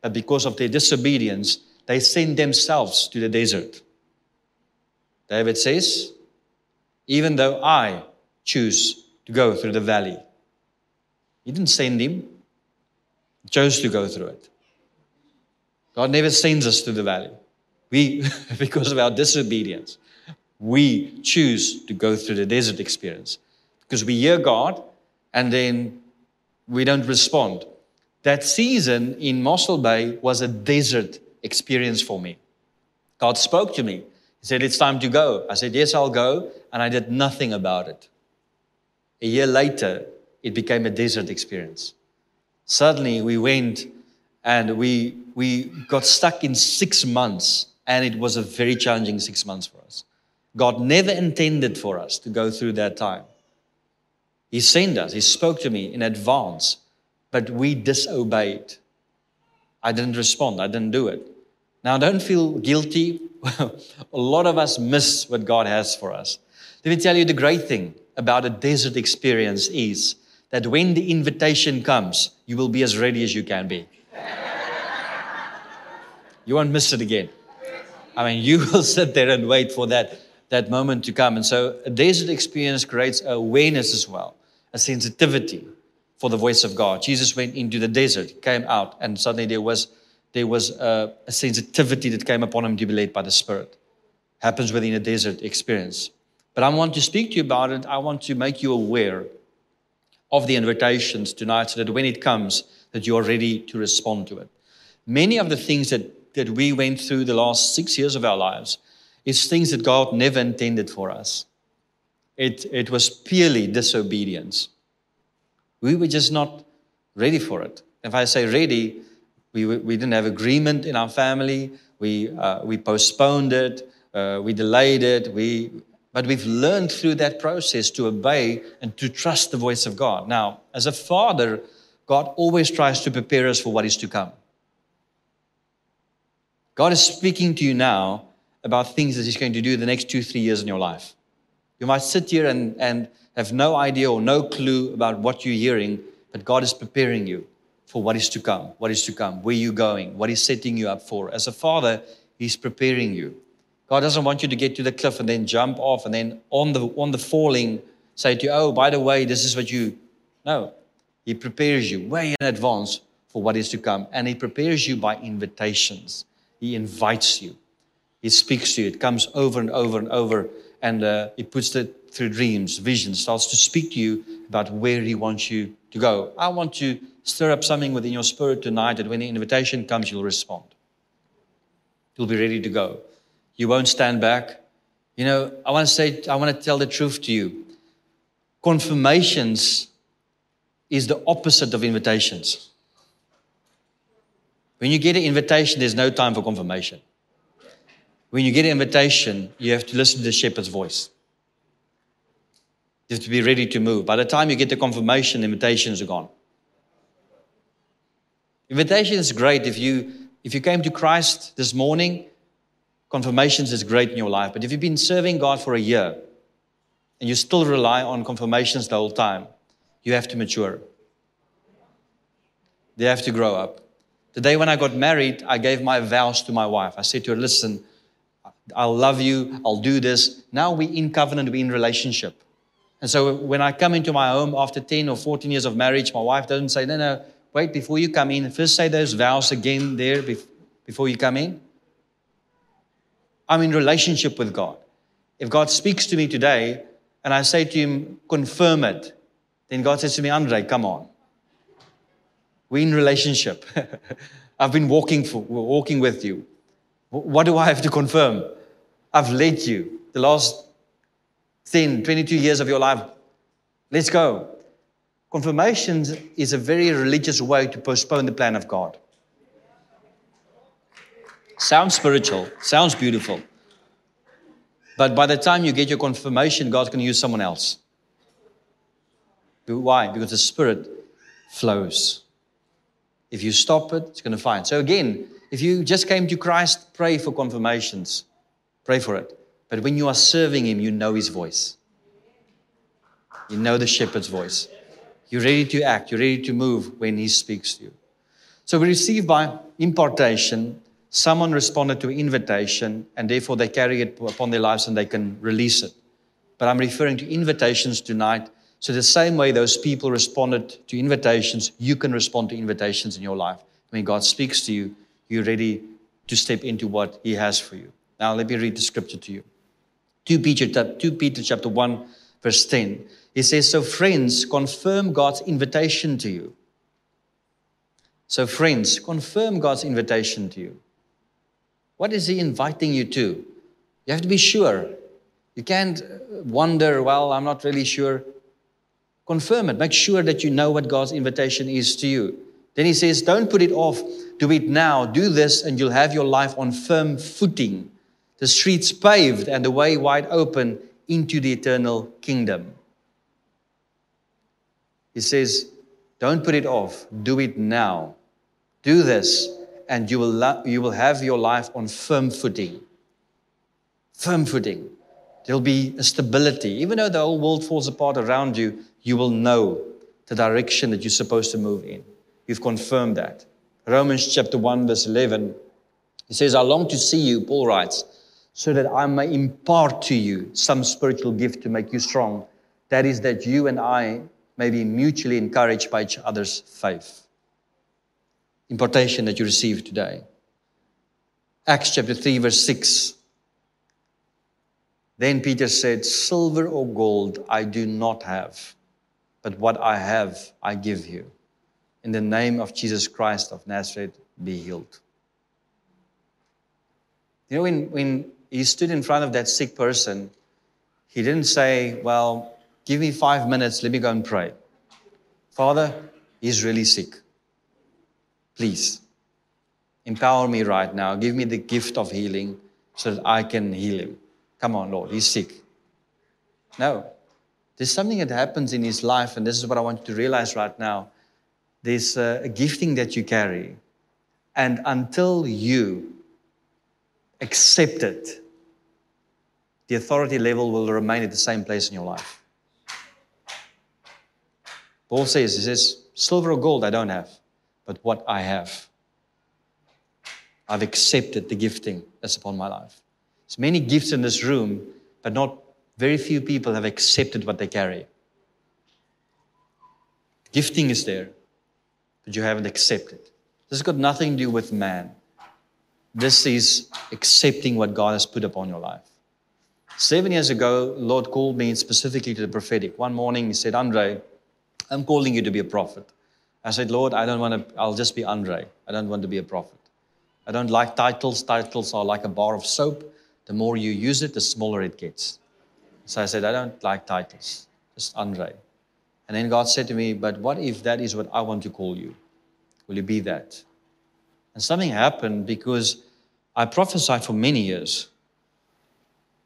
[SPEAKER 1] But because of their disobedience, they send themselves to the desert. David says, Even though I choose to go through the valley, he didn't send him, he chose to go through it. God never sends us to the valley. We, (laughs) because of our disobedience, we choose to go through the desert experience because we hear God and then we don't respond. That season in Mossel Bay was a desert experience for me. God spoke to me. He said, It's time to go. I said, Yes, I'll go. And I did nothing about it. A year later, it became a desert experience. Suddenly, we went and we, we got stuck in six months, and it was a very challenging six months for us. God never intended for us to go through that time. He sent us, He spoke to me in advance, but we disobeyed. I didn't respond, I didn't do it. Now, don't feel guilty. (laughs) a lot of us miss what God has for us. Let me tell you the great thing about a desert experience is that when the invitation comes, you will be as ready as you can be. you won't miss it again. I mean, you (laughs) will sit there and wait for that, that moment to come. And so a desert experience creates awareness as well, a sensitivity for the voice of God. Jesus went into the desert, came out, and suddenly there was, there was a, a sensitivity that came upon him to be led by the Spirit. Happens within a desert experience. But I want to speak to you about it. I want to make you aware of the invitations tonight so that when it comes, that you are ready to respond to it. Many of the things that, that we went through the last six years of our lives is things that God never intended for us. It, it was purely disobedience. We were just not ready for it. If I say ready, we, we didn't have agreement in our family. We, uh, we postponed it. Uh, we delayed it. We, but we've learned through that process to obey and to trust the voice of God. Now, as a father, God always tries to prepare us for what is to come. God is speaking to you now about things that He's going to do the next two, three years in your life. You might sit here and, and have no idea or no clue about what you're hearing, but God is preparing you for what is to come, what is to come, where you're going, what He's setting you up for. As a father, He's preparing you. God doesn't want you to get to the cliff and then jump off and then on the on the falling say to you, oh, by the way, this is what you no. He prepares you way in advance for what is to come. And he prepares you by invitations. He invites you. He speaks to you. It comes over and over and over. And uh, he puts it through dreams, visions, starts to speak to you about where he wants you to go. I want to stir up something within your spirit tonight that when the invitation comes, you'll respond. You'll be ready to go. You won't stand back. You know, I want to say, I want to tell the truth to you. Confirmations is the opposite of invitations. When you get an invitation, there's no time for confirmation. When you get an invitation, you have to listen to the shepherd's voice. You have to be ready to move. By the time you get the confirmation, invitations are gone. Invitation is great if you if you came to Christ this morning confirmations is great in your life. But if you've been serving God for a year, and you still rely on confirmations the whole time, you have to mature. They have to grow up. The day when I got married, I gave my vows to my wife. I said to her, Listen, I'll love you, I'll do this. Now we're in covenant, we're in relationship. And so when I come into my home after 10 or 14 years of marriage, my wife doesn't say, No, no, wait, before you come in, first say those vows again there before you come in. I'm in relationship with God. If God speaks to me today and I say to him, confirm it, then God says to me, Andre, come on. We're in relationship. (laughs) I've been walking, for, walking with you. What do I have to confirm? I've led you the last 10, 22 years of your life. Let's go. Confirmation is a very religious way to postpone the plan of God. Sounds spiritual, sounds beautiful. But by the time you get your confirmation, God's going to use someone else. Why? Because the Spirit flows. If you stop it, it's going to find. So again, if you just came to Christ, pray for confirmations. Pray for it. But when you are serving Him, you know His voice. You know the shepherd's voice. You're ready to act. You're ready to move when He speaks to you. So we receive by impartation. Someone responded to invitation, and therefore they carry it upon their lives and they can release it. But I'm referring to invitations tonight so, the same way those people responded to invitations, you can respond to invitations in your life. When God speaks to you, you're ready to step into what He has for you. Now, let me read the scripture to you 2 Peter, 2 Peter chapter 1, verse 10. He says, So, friends, confirm God's invitation to you. So, friends, confirm God's invitation to you. What is He inviting you to? You have to be sure. You can't uh, wonder, well, I'm not really sure. Confirm it. Make sure that you know what God's invitation is to you. Then he says, Don't put it off. Do it now. Do this, and you'll have your life on firm footing. The streets paved and the way wide open into the eternal kingdom. He says, Don't put it off. Do it now. Do this, and you will, lo- you will have your life on firm footing. Firm footing. There'll be a stability. Even though the whole world falls apart around you, you will know the direction that you're supposed to move in. You've confirmed that. Romans chapter 1, verse 11. He says, I long to see you, Paul writes, so that I may impart to you some spiritual gift to make you strong. That is, that you and I may be mutually encouraged by each other's faith. Impartation that you receive today. Acts chapter 3, verse 6. Then Peter said, Silver or gold I do not have but what I have, I give you. In the name of Jesus Christ of Nazareth, be healed. You know, when, when he stood in front of that sick person, he didn't say, Well, give me five minutes, let me go and pray. Father, he's really sick. Please, empower me right now. Give me the gift of healing so that I can heal him. Come on, Lord, he's sick. No, there's something that happens in his life, and this is what I want you to realize right now. There's a gifting that you carry, and until you accept it, the authority level will remain at the same place in your life. Paul says, He says, Silver or gold I don't have, but what I have. I've accepted the gifting that's upon my life. There's many gifts in this room, but not very few people have accepted what they carry. Gifting is there, but you haven't accepted. This has got nothing to do with man. This is accepting what God has put upon your life. Seven years ago, Lord called me specifically to the prophetic. One morning, He said, Andre, I'm calling you to be a prophet. I said, Lord, I don't want to, I'll just be Andre. I don't want to be a prophet. I don't like titles. Titles are like a bar of soap. The more you use it, the smaller it gets. So I said, I don't like titles, just Andre. And then God said to me, But what if that is what I want to call you? Will you be that? And something happened because I prophesied for many years,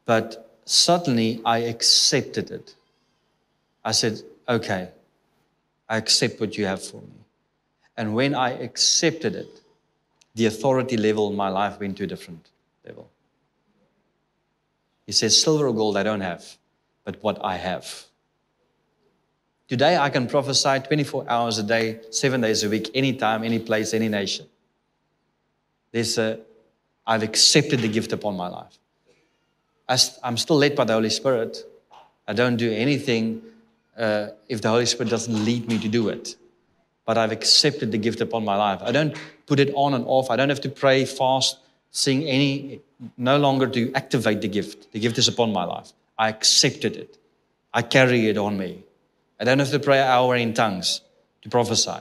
[SPEAKER 1] but suddenly I accepted it. I said, Okay, I accept what you have for me. And when I accepted it, the authority level in my life went to a different level. He says, Silver or gold I don't have, but what I have. Today, I can prophesy 24 hours a day, seven days a week, anytime, any place, any nation. There's a, I've accepted the gift upon my life. I'm still led by the Holy Spirit. I don't do anything uh, if the Holy Spirit doesn't lead me to do it. But I've accepted the gift upon my life. I don't put it on and off. I don't have to pray, fast, sing any, no longer to activate the gift. The gift is upon my life. I accepted it. I carry it on me. I don't have to pray an hour in tongues to prophesy.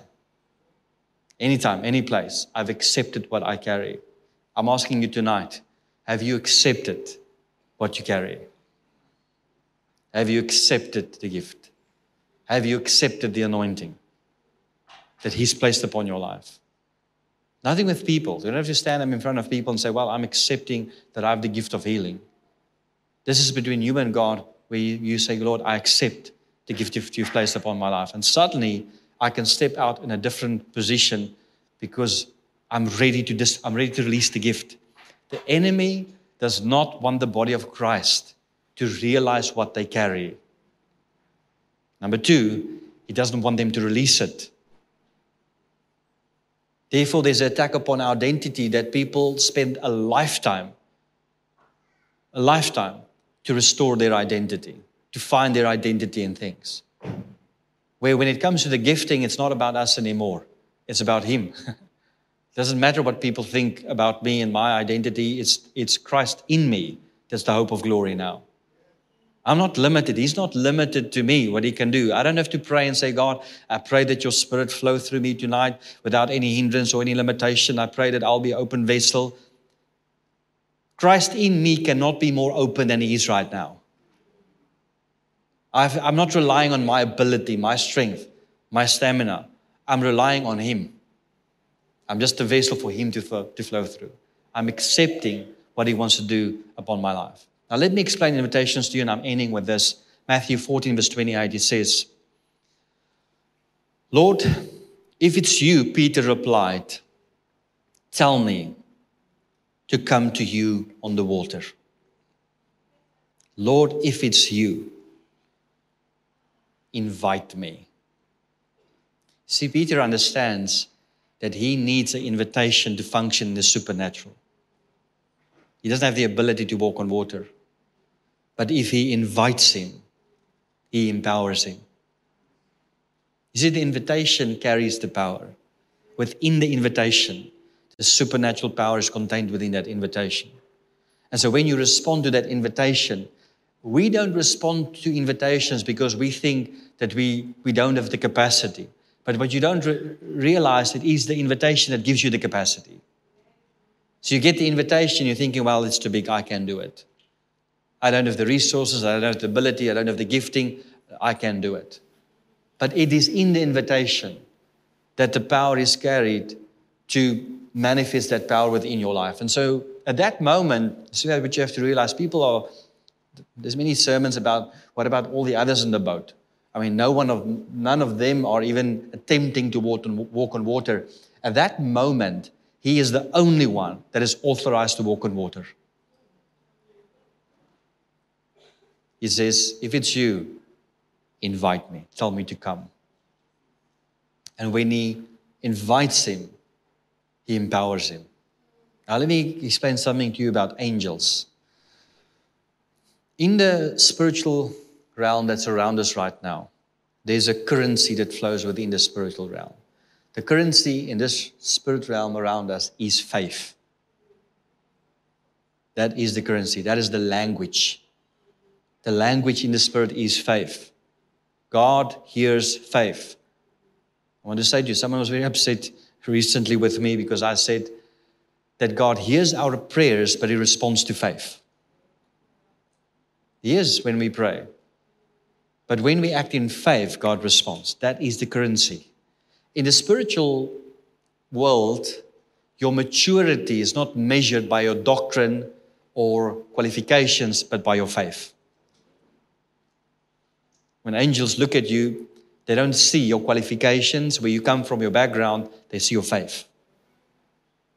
[SPEAKER 1] Anytime, any place, I've accepted what I carry. I'm asking you tonight have you accepted what you carry? Have you accepted the gift? Have you accepted the anointing that He's placed upon your life? Nothing with people. You don't have to stand up in front of people and say, Well, I'm accepting that I have the gift of healing. This is between you and God, where you say, Lord, I accept the gift you've placed upon my life. And suddenly I can step out in a different position because I'm ready to dis- I'm ready to release the gift. The enemy does not want the body of Christ to realize what they carry. Number two, he doesn't want them to release it. Therefore, there's an attack upon our identity that people spend a lifetime, a lifetime to restore their identity, to find their identity in things. Where when it comes to the gifting, it's not about us anymore, it's about Him. (laughs) It doesn't matter what people think about me and my identity, it's, it's Christ in me that's the hope of glory now. I'm not limited. He's not limited to me, what He can do. I don't have to pray and say, God, I pray that your spirit flow through me tonight without any hindrance or any limitation. I pray that I'll be open vessel. Christ in me cannot be more open than He is right now. I am not relying on my ability, my strength, my stamina. I'm relying on Him. I'm just a vessel for Him to flow, to flow through. I'm accepting what He wants to do upon my life. Now, let me explain invitations to you, and I'm ending with this. Matthew 14, verse 28, it says, Lord, if it's you, Peter replied, tell me to come to you on the water. Lord, if it's you, invite me. See, Peter understands that he needs an invitation to function in the supernatural. He doesn't have the ability to walk on water. But if he invites him, he empowers him. You see, the invitation carries the power. Within the invitation, the supernatural power is contained within that invitation. And so when you respond to that invitation, we don't respond to invitations because we think that we, we don't have the capacity. But what you don't re- realize it is the invitation that gives you the capacity. So you get the invitation, you're thinking, well, it's too big, I can't do it. I don't have the resources, I don't have the ability, I don't have the gifting, I can do it. But it is in the invitation that the power is carried to manifest that power within your life. And so at that moment, so what you have to realize people are, there's many sermons about what about all the others in the boat? I mean, no one of, none of them are even attempting to walk on, water. At that moment, he is the only one that is authorized to walk on water. He says, If it's you, invite me, tell me to come. And when he invites him, he empowers him. Now, let me explain something to you about angels. In the spiritual realm that's around us right now, there's a currency that flows within the spiritual realm. The currency in this spirit realm around us is faith. That is the currency, that is the language. The language in the spirit is faith. God hears faith. I want to say to you, someone was very upset recently with me because I said that God hears our prayers, but He responds to faith. He hears when we pray. But when we act in faith, God responds. That is the currency. In the spiritual world, your maturity is not measured by your doctrine or qualifications, but by your faith. When angels look at you, they don't see your qualifications, where you come from, your background, they see your faith.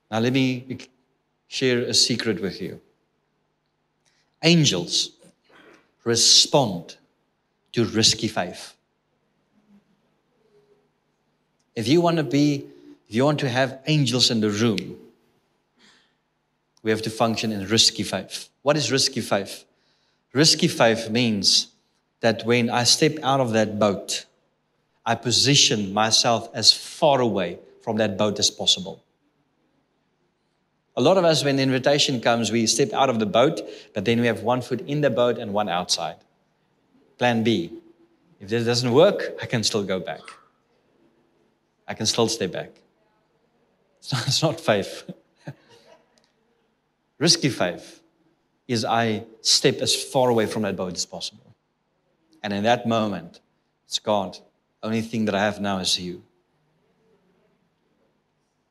[SPEAKER 1] Now, let me share a secret with you. Angels respond to risky faith. If you want to be, if you want to have angels in the room, we have to function in risky faith. What is risky faith? Risky faith means that when I step out of that boat, I position myself as far away from that boat as possible. A lot of us, when the invitation comes, we step out of the boat, but then we have one foot in the boat and one outside. Plan B. If this doesn't work, I can still go back. I can still stay back. It's not, (laughs) it's not faith. (laughs) Risky faith is I step as far away from that boat as possible. And in that moment, it's God. Only thing that I have now is you.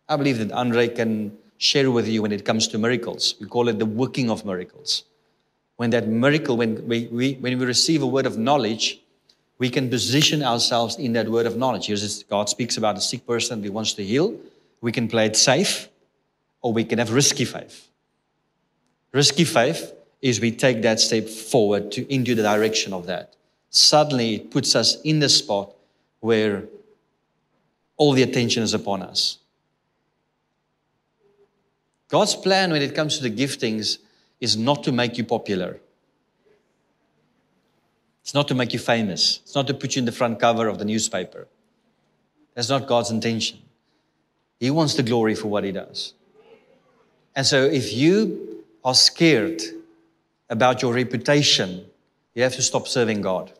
[SPEAKER 1] I believe that Andre can share with you when it comes to miracles. We call it the working of miracles. When that miracle, when we, we, when we receive a word of knowledge, we can position ourselves in that word of knowledge. Here's God speaks about a sick person that wants to heal. We can play it safe, or we can have risky faith. Risky faith is we take that step forward to into the direction of that. Suddenly it puts us in the spot where all the attention is upon us. God's plan when it comes to the giftings is not to make you popular. It's not to make you famous. It's not to put you in the front cover of the newspaper. That's not God's intention. He wants the glory for what He does. And so if you are scared about your reputation, you have to stop serving God.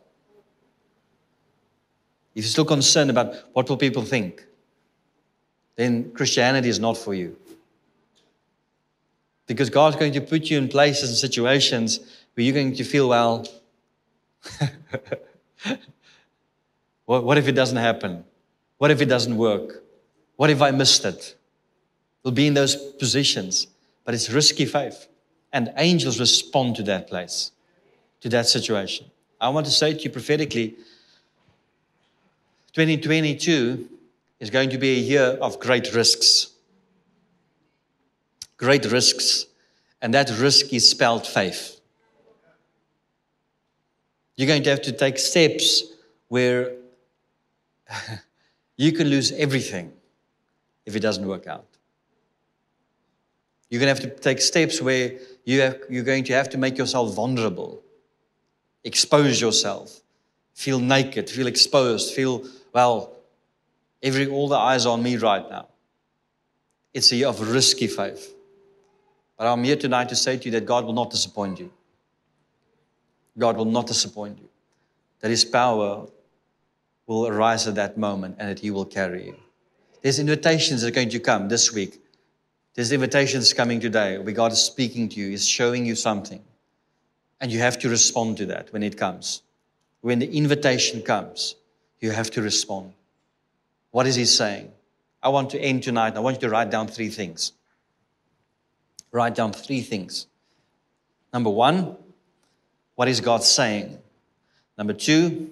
[SPEAKER 1] If you're still concerned about what will people think, then Christianity is not for you. Because God's going to put you in places and situations where you're going to feel, well, (laughs) what, what if it doesn't happen? What if it doesn't work? What if I missed it? We'll be in those positions, but it's risky faith. And angels respond to that place, to that situation. I want to say to you prophetically 2022 is going to be a year of great risks great risks, and that risk is spelled faith. You're going to have to take steps where (laughs) you can lose everything if it doesn't work out. You're going to have to take steps where you have, you're going to have to make yourself vulnerable, expose yourself, feel naked, feel exposed, feel, well, every, all the eyes on me right now. It's a year of risky faith. But I'm here tonight to say to you that God will not disappoint you. God will not disappoint you. That His power will arise at that moment and that He will carry you. There's invitations that are going to come this week. There's invitations coming today where God is speaking to you, He's showing you something. And you have to respond to that when it comes. When the invitation comes, you have to respond. What is He saying? I want to end tonight. I want you to write down three things write down three things. Number one, what is God saying? Number two,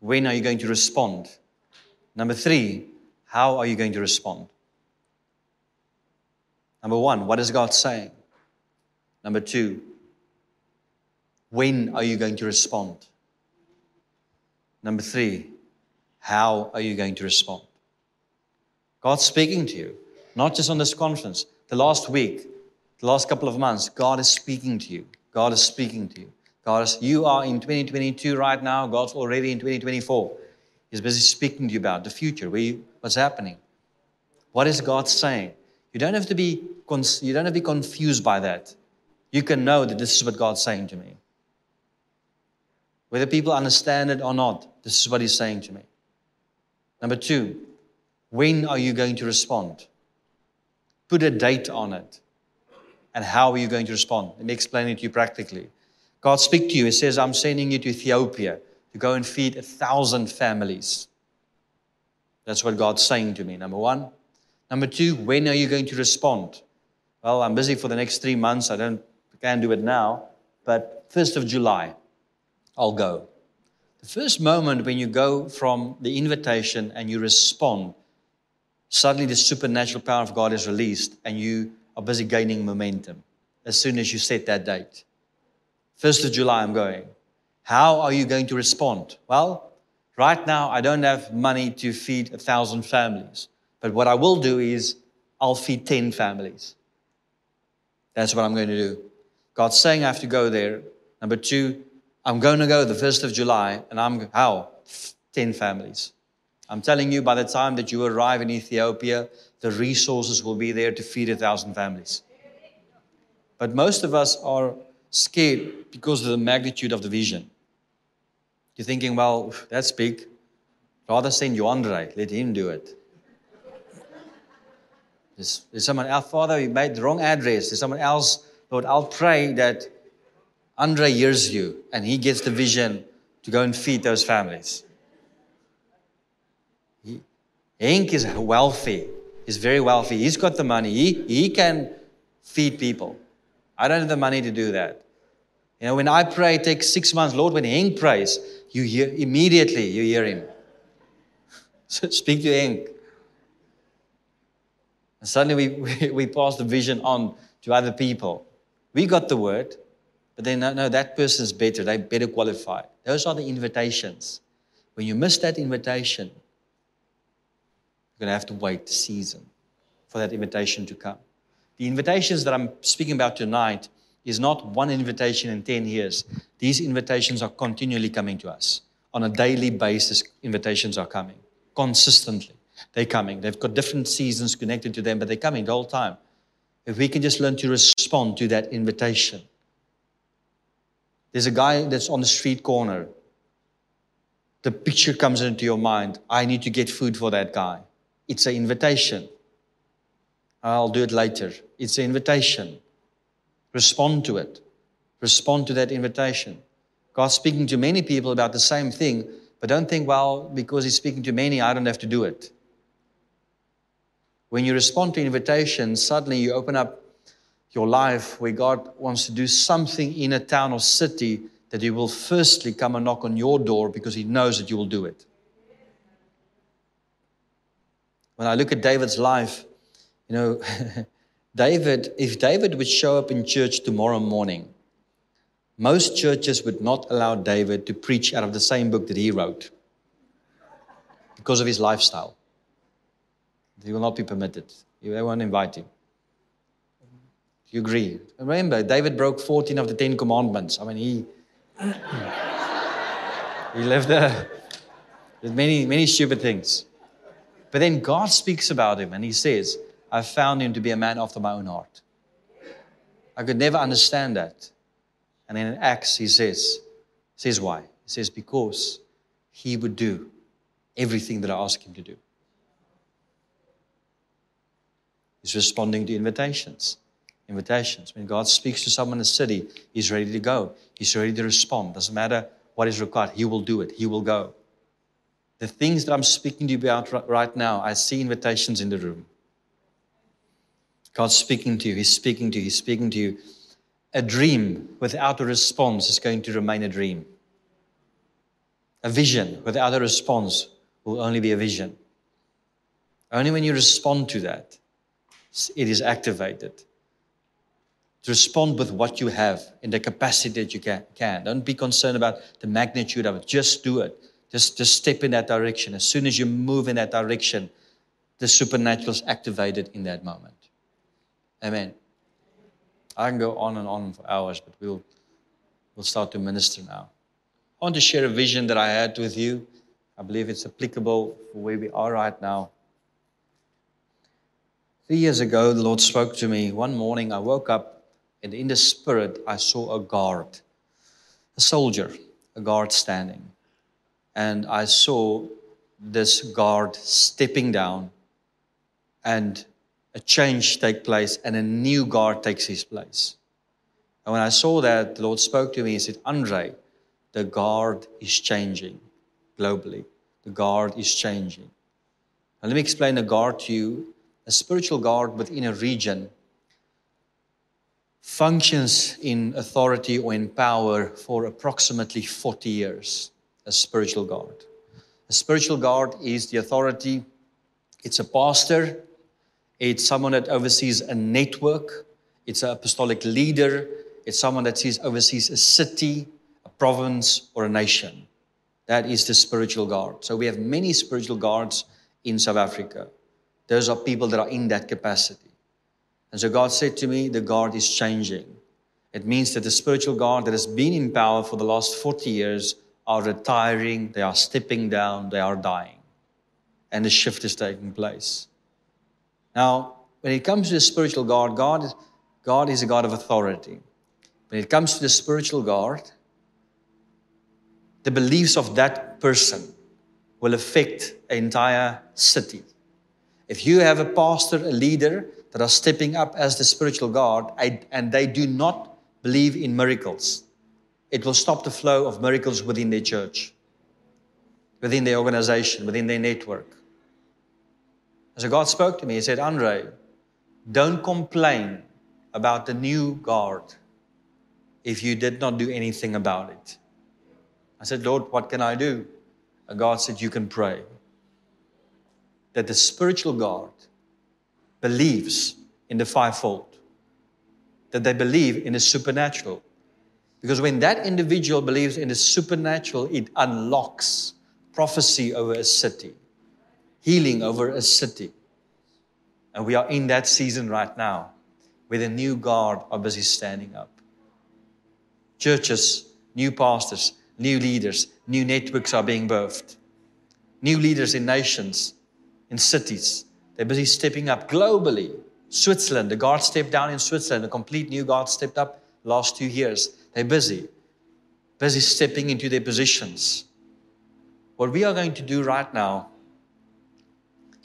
[SPEAKER 1] when are you going to respond? Number three, how are you going to respond? Number one, what is God saying? Number two, when are you going to respond? Number three, how are you going to respond? God's speaking to you, not just on this conference the last week, the last couple of months, God is speaking to you. God is speaking to you. God is, you are in 2022 right now. God's already in 2024. He's busy speaking to you about the future, what's happening. What is God saying? You don't have to be you don't have to be confused by that. You can know that this is what God's saying to me. Whether people understand it or not, this is what He's saying to me. Number two, when are you going to respond? Put a date on it. And how are you going to respond? Let me explain it to you practically. God speaks to you. He says, I'm sending you to Ethiopia to go and feed a thousand families. That's what God's saying to me, number one. Number two, when are you going to respond? Well, I'm busy for the next three months. I don't can't do it now. But 1st of July, I'll go. The first moment when you go from the invitation and you respond suddenly the supernatural power of God is released and you are busy gaining momentum as soon as you set that date. 1st of July, I'm going. How are you going to respond? Well, right now, I don't have money to feed a thousand families. But what I will do is I'll feed 10 families. That's what I'm going to do. God's saying I have to go there. Number two, I'm going to go the 1st of July, and I'm how? 10 families. I'm telling you, by the time that you arrive in Ethiopia, the resources will be there to feed a thousand families. But most of us are scared because of the magnitude of the vision. You're thinking, well, that's big. Rather send you Andre, let him do it. There's, there's someone else, Father, you made the wrong address. There's someone else, Lord, I'll pray that Andre hears you and he gets the vision to go and feed those families. He, Henk is wealthy. He's very wealthy. He's got the money. He, he can feed people. I don't have the money to do that. You know, when I pray, it takes six months. Lord, when Henk prays, you hear immediately you hear him. (laughs) So speak to Henk. And suddenly we, (laughs) we, we pass the vision on to other people. We got the word, but they know, no, that person's better. They're better qualified. Those are the invitations. When you miss that invitation, you're going to have to wait the season for that invitation to come. The invitations that I'm speaking about tonight is not one invitation in 10 years. These invitations are continually coming to us. On a daily basis, invitations are coming consistently. They're coming. They've got different seasons connected to them, but they're coming the whole time. If we can just learn to respond to that invitation. There's a guy that's on the street corner. The picture comes into your mind. I need to get food for that guy. It's an invitation. I'll do it later. It's an invitation. Respond to it. Respond to that invitation. God's speaking to many people about the same thing, but don't think, well, because He's speaking to many, I don't have to do it. When you respond to invitations, suddenly you open up your life where God wants to do something in a town or city that He will firstly come and knock on your door because He knows that you will do it. When I look at David's life, you know, (laughs) David, if David would show up in church tomorrow morning, most churches would not allow David to preach out of the same book that he wrote because of his lifestyle. He will not be permitted. They won't invite him. You agree? Remember, David broke 14 of the 10 commandments. I mean, he (laughs) he lived there many, many stupid things. But then God speaks about him and he says, I found him to be a man after my own heart. I could never understand that. And in Acts, he says, says why? He says, because he would do everything that I ask him to do. He's responding to invitations. Invitations. When God speaks to someone in a city, he's ready to go. He's ready to respond. Doesn't matter what is required, he will do it. He will go. The things that I'm speaking to you about right now, I see invitations in the room. God's speaking to you. He's speaking to you. He's speaking to you. A dream without a response is going to remain a dream. A vision without a response will only be a vision. Only when you respond to that, it is activated. To respond with what you have in the capacity that you can. Don't be concerned about the magnitude of it. Just do it. Just, just step in that direction. As soon as you move in that direction, the supernatural is activated in that moment. Amen. I can go on and on for hours, but we'll, we'll start to minister now. I want to share a vision that I had with you. I believe it's applicable for where we are right now. Three years ago, the Lord spoke to me. One morning, I woke up, and in the spirit, I saw a guard, a soldier, a guard standing. And I saw this guard stepping down and a change take place and a new guard takes his place. And when I saw that, the Lord spoke to me and said, Andre, the guard is changing globally. The guard is changing. Now, let me explain a guard to you. A spiritual guard within a region functions in authority or in power for approximately 40 years. A spiritual guard. A spiritual guard is the authority, it's a pastor, it's someone that oversees a network. It's an apostolic leader. it's someone that sees, oversees a city, a province, or a nation. That is the spiritual guard. So we have many spiritual guards in South Africa. Those are people that are in that capacity. And so God said to me, the guard is changing. It means that the spiritual guard that has been in power for the last 40 years are retiring, they are stepping down, they are dying. And the shift is taking place. Now, when it comes to the spiritual guard, God, God is a God of authority. When it comes to the spiritual guard, the beliefs of that person will affect an entire city. If you have a pastor, a leader that are stepping up as the spiritual guard and they do not believe in miracles, it will stop the flow of miracles within their church, within their organization, within their network. And so God spoke to me. He said, Andre, don't complain about the new guard if you did not do anything about it. I said, Lord, what can I do? And God said, You can pray. That the spiritual guard believes in the fivefold, that they believe in the supernatural. Because when that individual believes in the supernatural, it unlocks prophecy over a city, healing over a city. And we are in that season right now where the new guard are busy standing up. Churches, new pastors, new leaders, new networks are being birthed. New leaders in nations, in cities, they're busy stepping up globally. Switzerland, the guard stepped down in Switzerland, a complete new guard stepped up last two years. They're busy, busy stepping into their positions. What we are going to do right now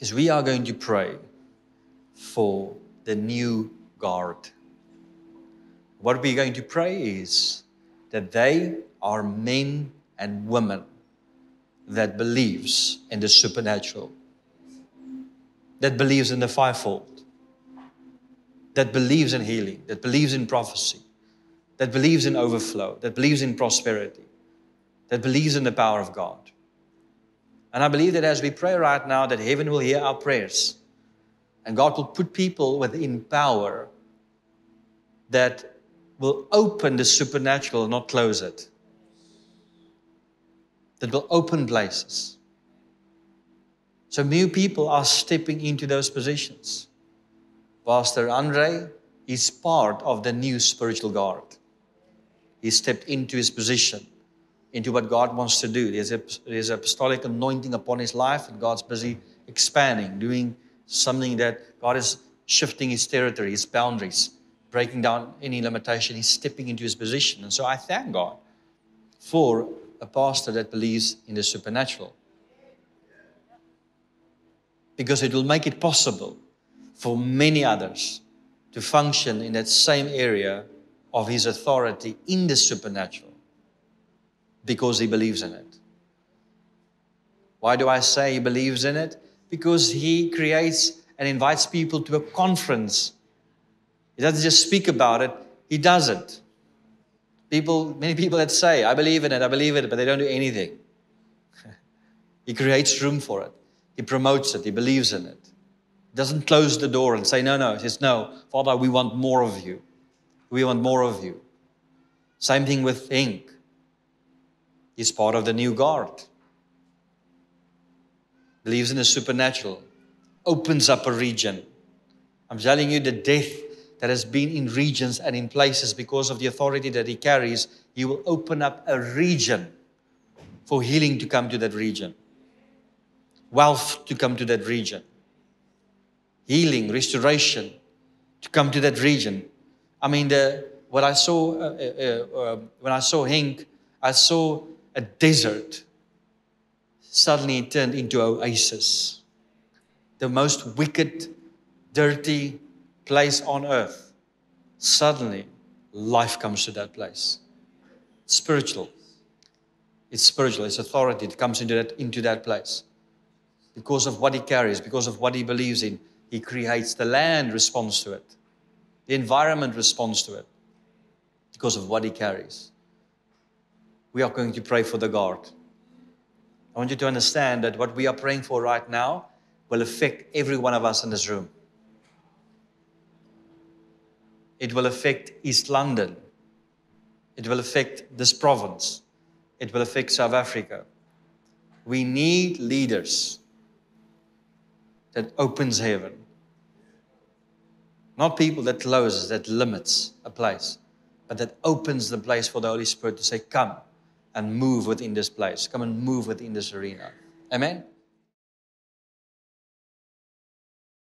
[SPEAKER 1] is we are going to pray for the new guard. What we're going to pray is that they are men and women that believes in the supernatural, that believes in the fivefold, that believes in healing, that believes in prophecy, that believes in overflow, that believes in prosperity, that believes in the power of God. And I believe that as we pray right now, that heaven will hear our prayers. And God will put people within power that will open the supernatural, not close it. That will open places. So new people are stepping into those positions. Pastor Andre is part of the new spiritual guard. He stepped into his position, into what God wants to do. There's, a, there's apostolic anointing upon his life, and God's busy expanding, doing something that God is shifting his territory, his boundaries breaking down any limitation. He's stepping into his position. And so I thank God for a pastor that believes in the supernatural. Because it will make it possible for many others to function in that same area of his authority in the supernatural because he believes in it. Why do I say he believes in it? Because he creates and invites people to a conference he doesn't just speak about it, he does it. People, many people that say, I believe in it, I believe in it, but they don't do anything. (laughs) he creates room for it. He promotes it. He believes in it. He doesn't close the door and say, no, no. He says, no, Father, we want more of you. We want more of you. Same thing with Henk. He's part of the new guard. Believes in the supernatural. Opens up a region. I'm telling you, the death that has been in regions and in places because of the authority that he carries, he will open up a region for healing to come to that region, wealth to come to that region, healing, restoration to come to that region. I mean, the, what I saw uh, uh, uh, when I saw Henk, I saw a desert. Suddenly turned into oasis. The most wicked, dirty, place on earth, suddenly life comes to that place. Spiritual. It's spiritual, it's authority. It comes into that, into that place. Because of what he carries, because of what he believes in, he creates the land responds to it. The environment responds to it because of what he carries. We are going to pray for the guard. I want you to understand that what we are praying for right now will affect every one of us in this room. It will affect East London. It will affect this province. It will affect South Africa. We need leaders that opens heaven. Not people that closes, that limits a place, but that opens the place for the Holy Spirit to say, Come and move within this place. Come and move within this arena. Amen.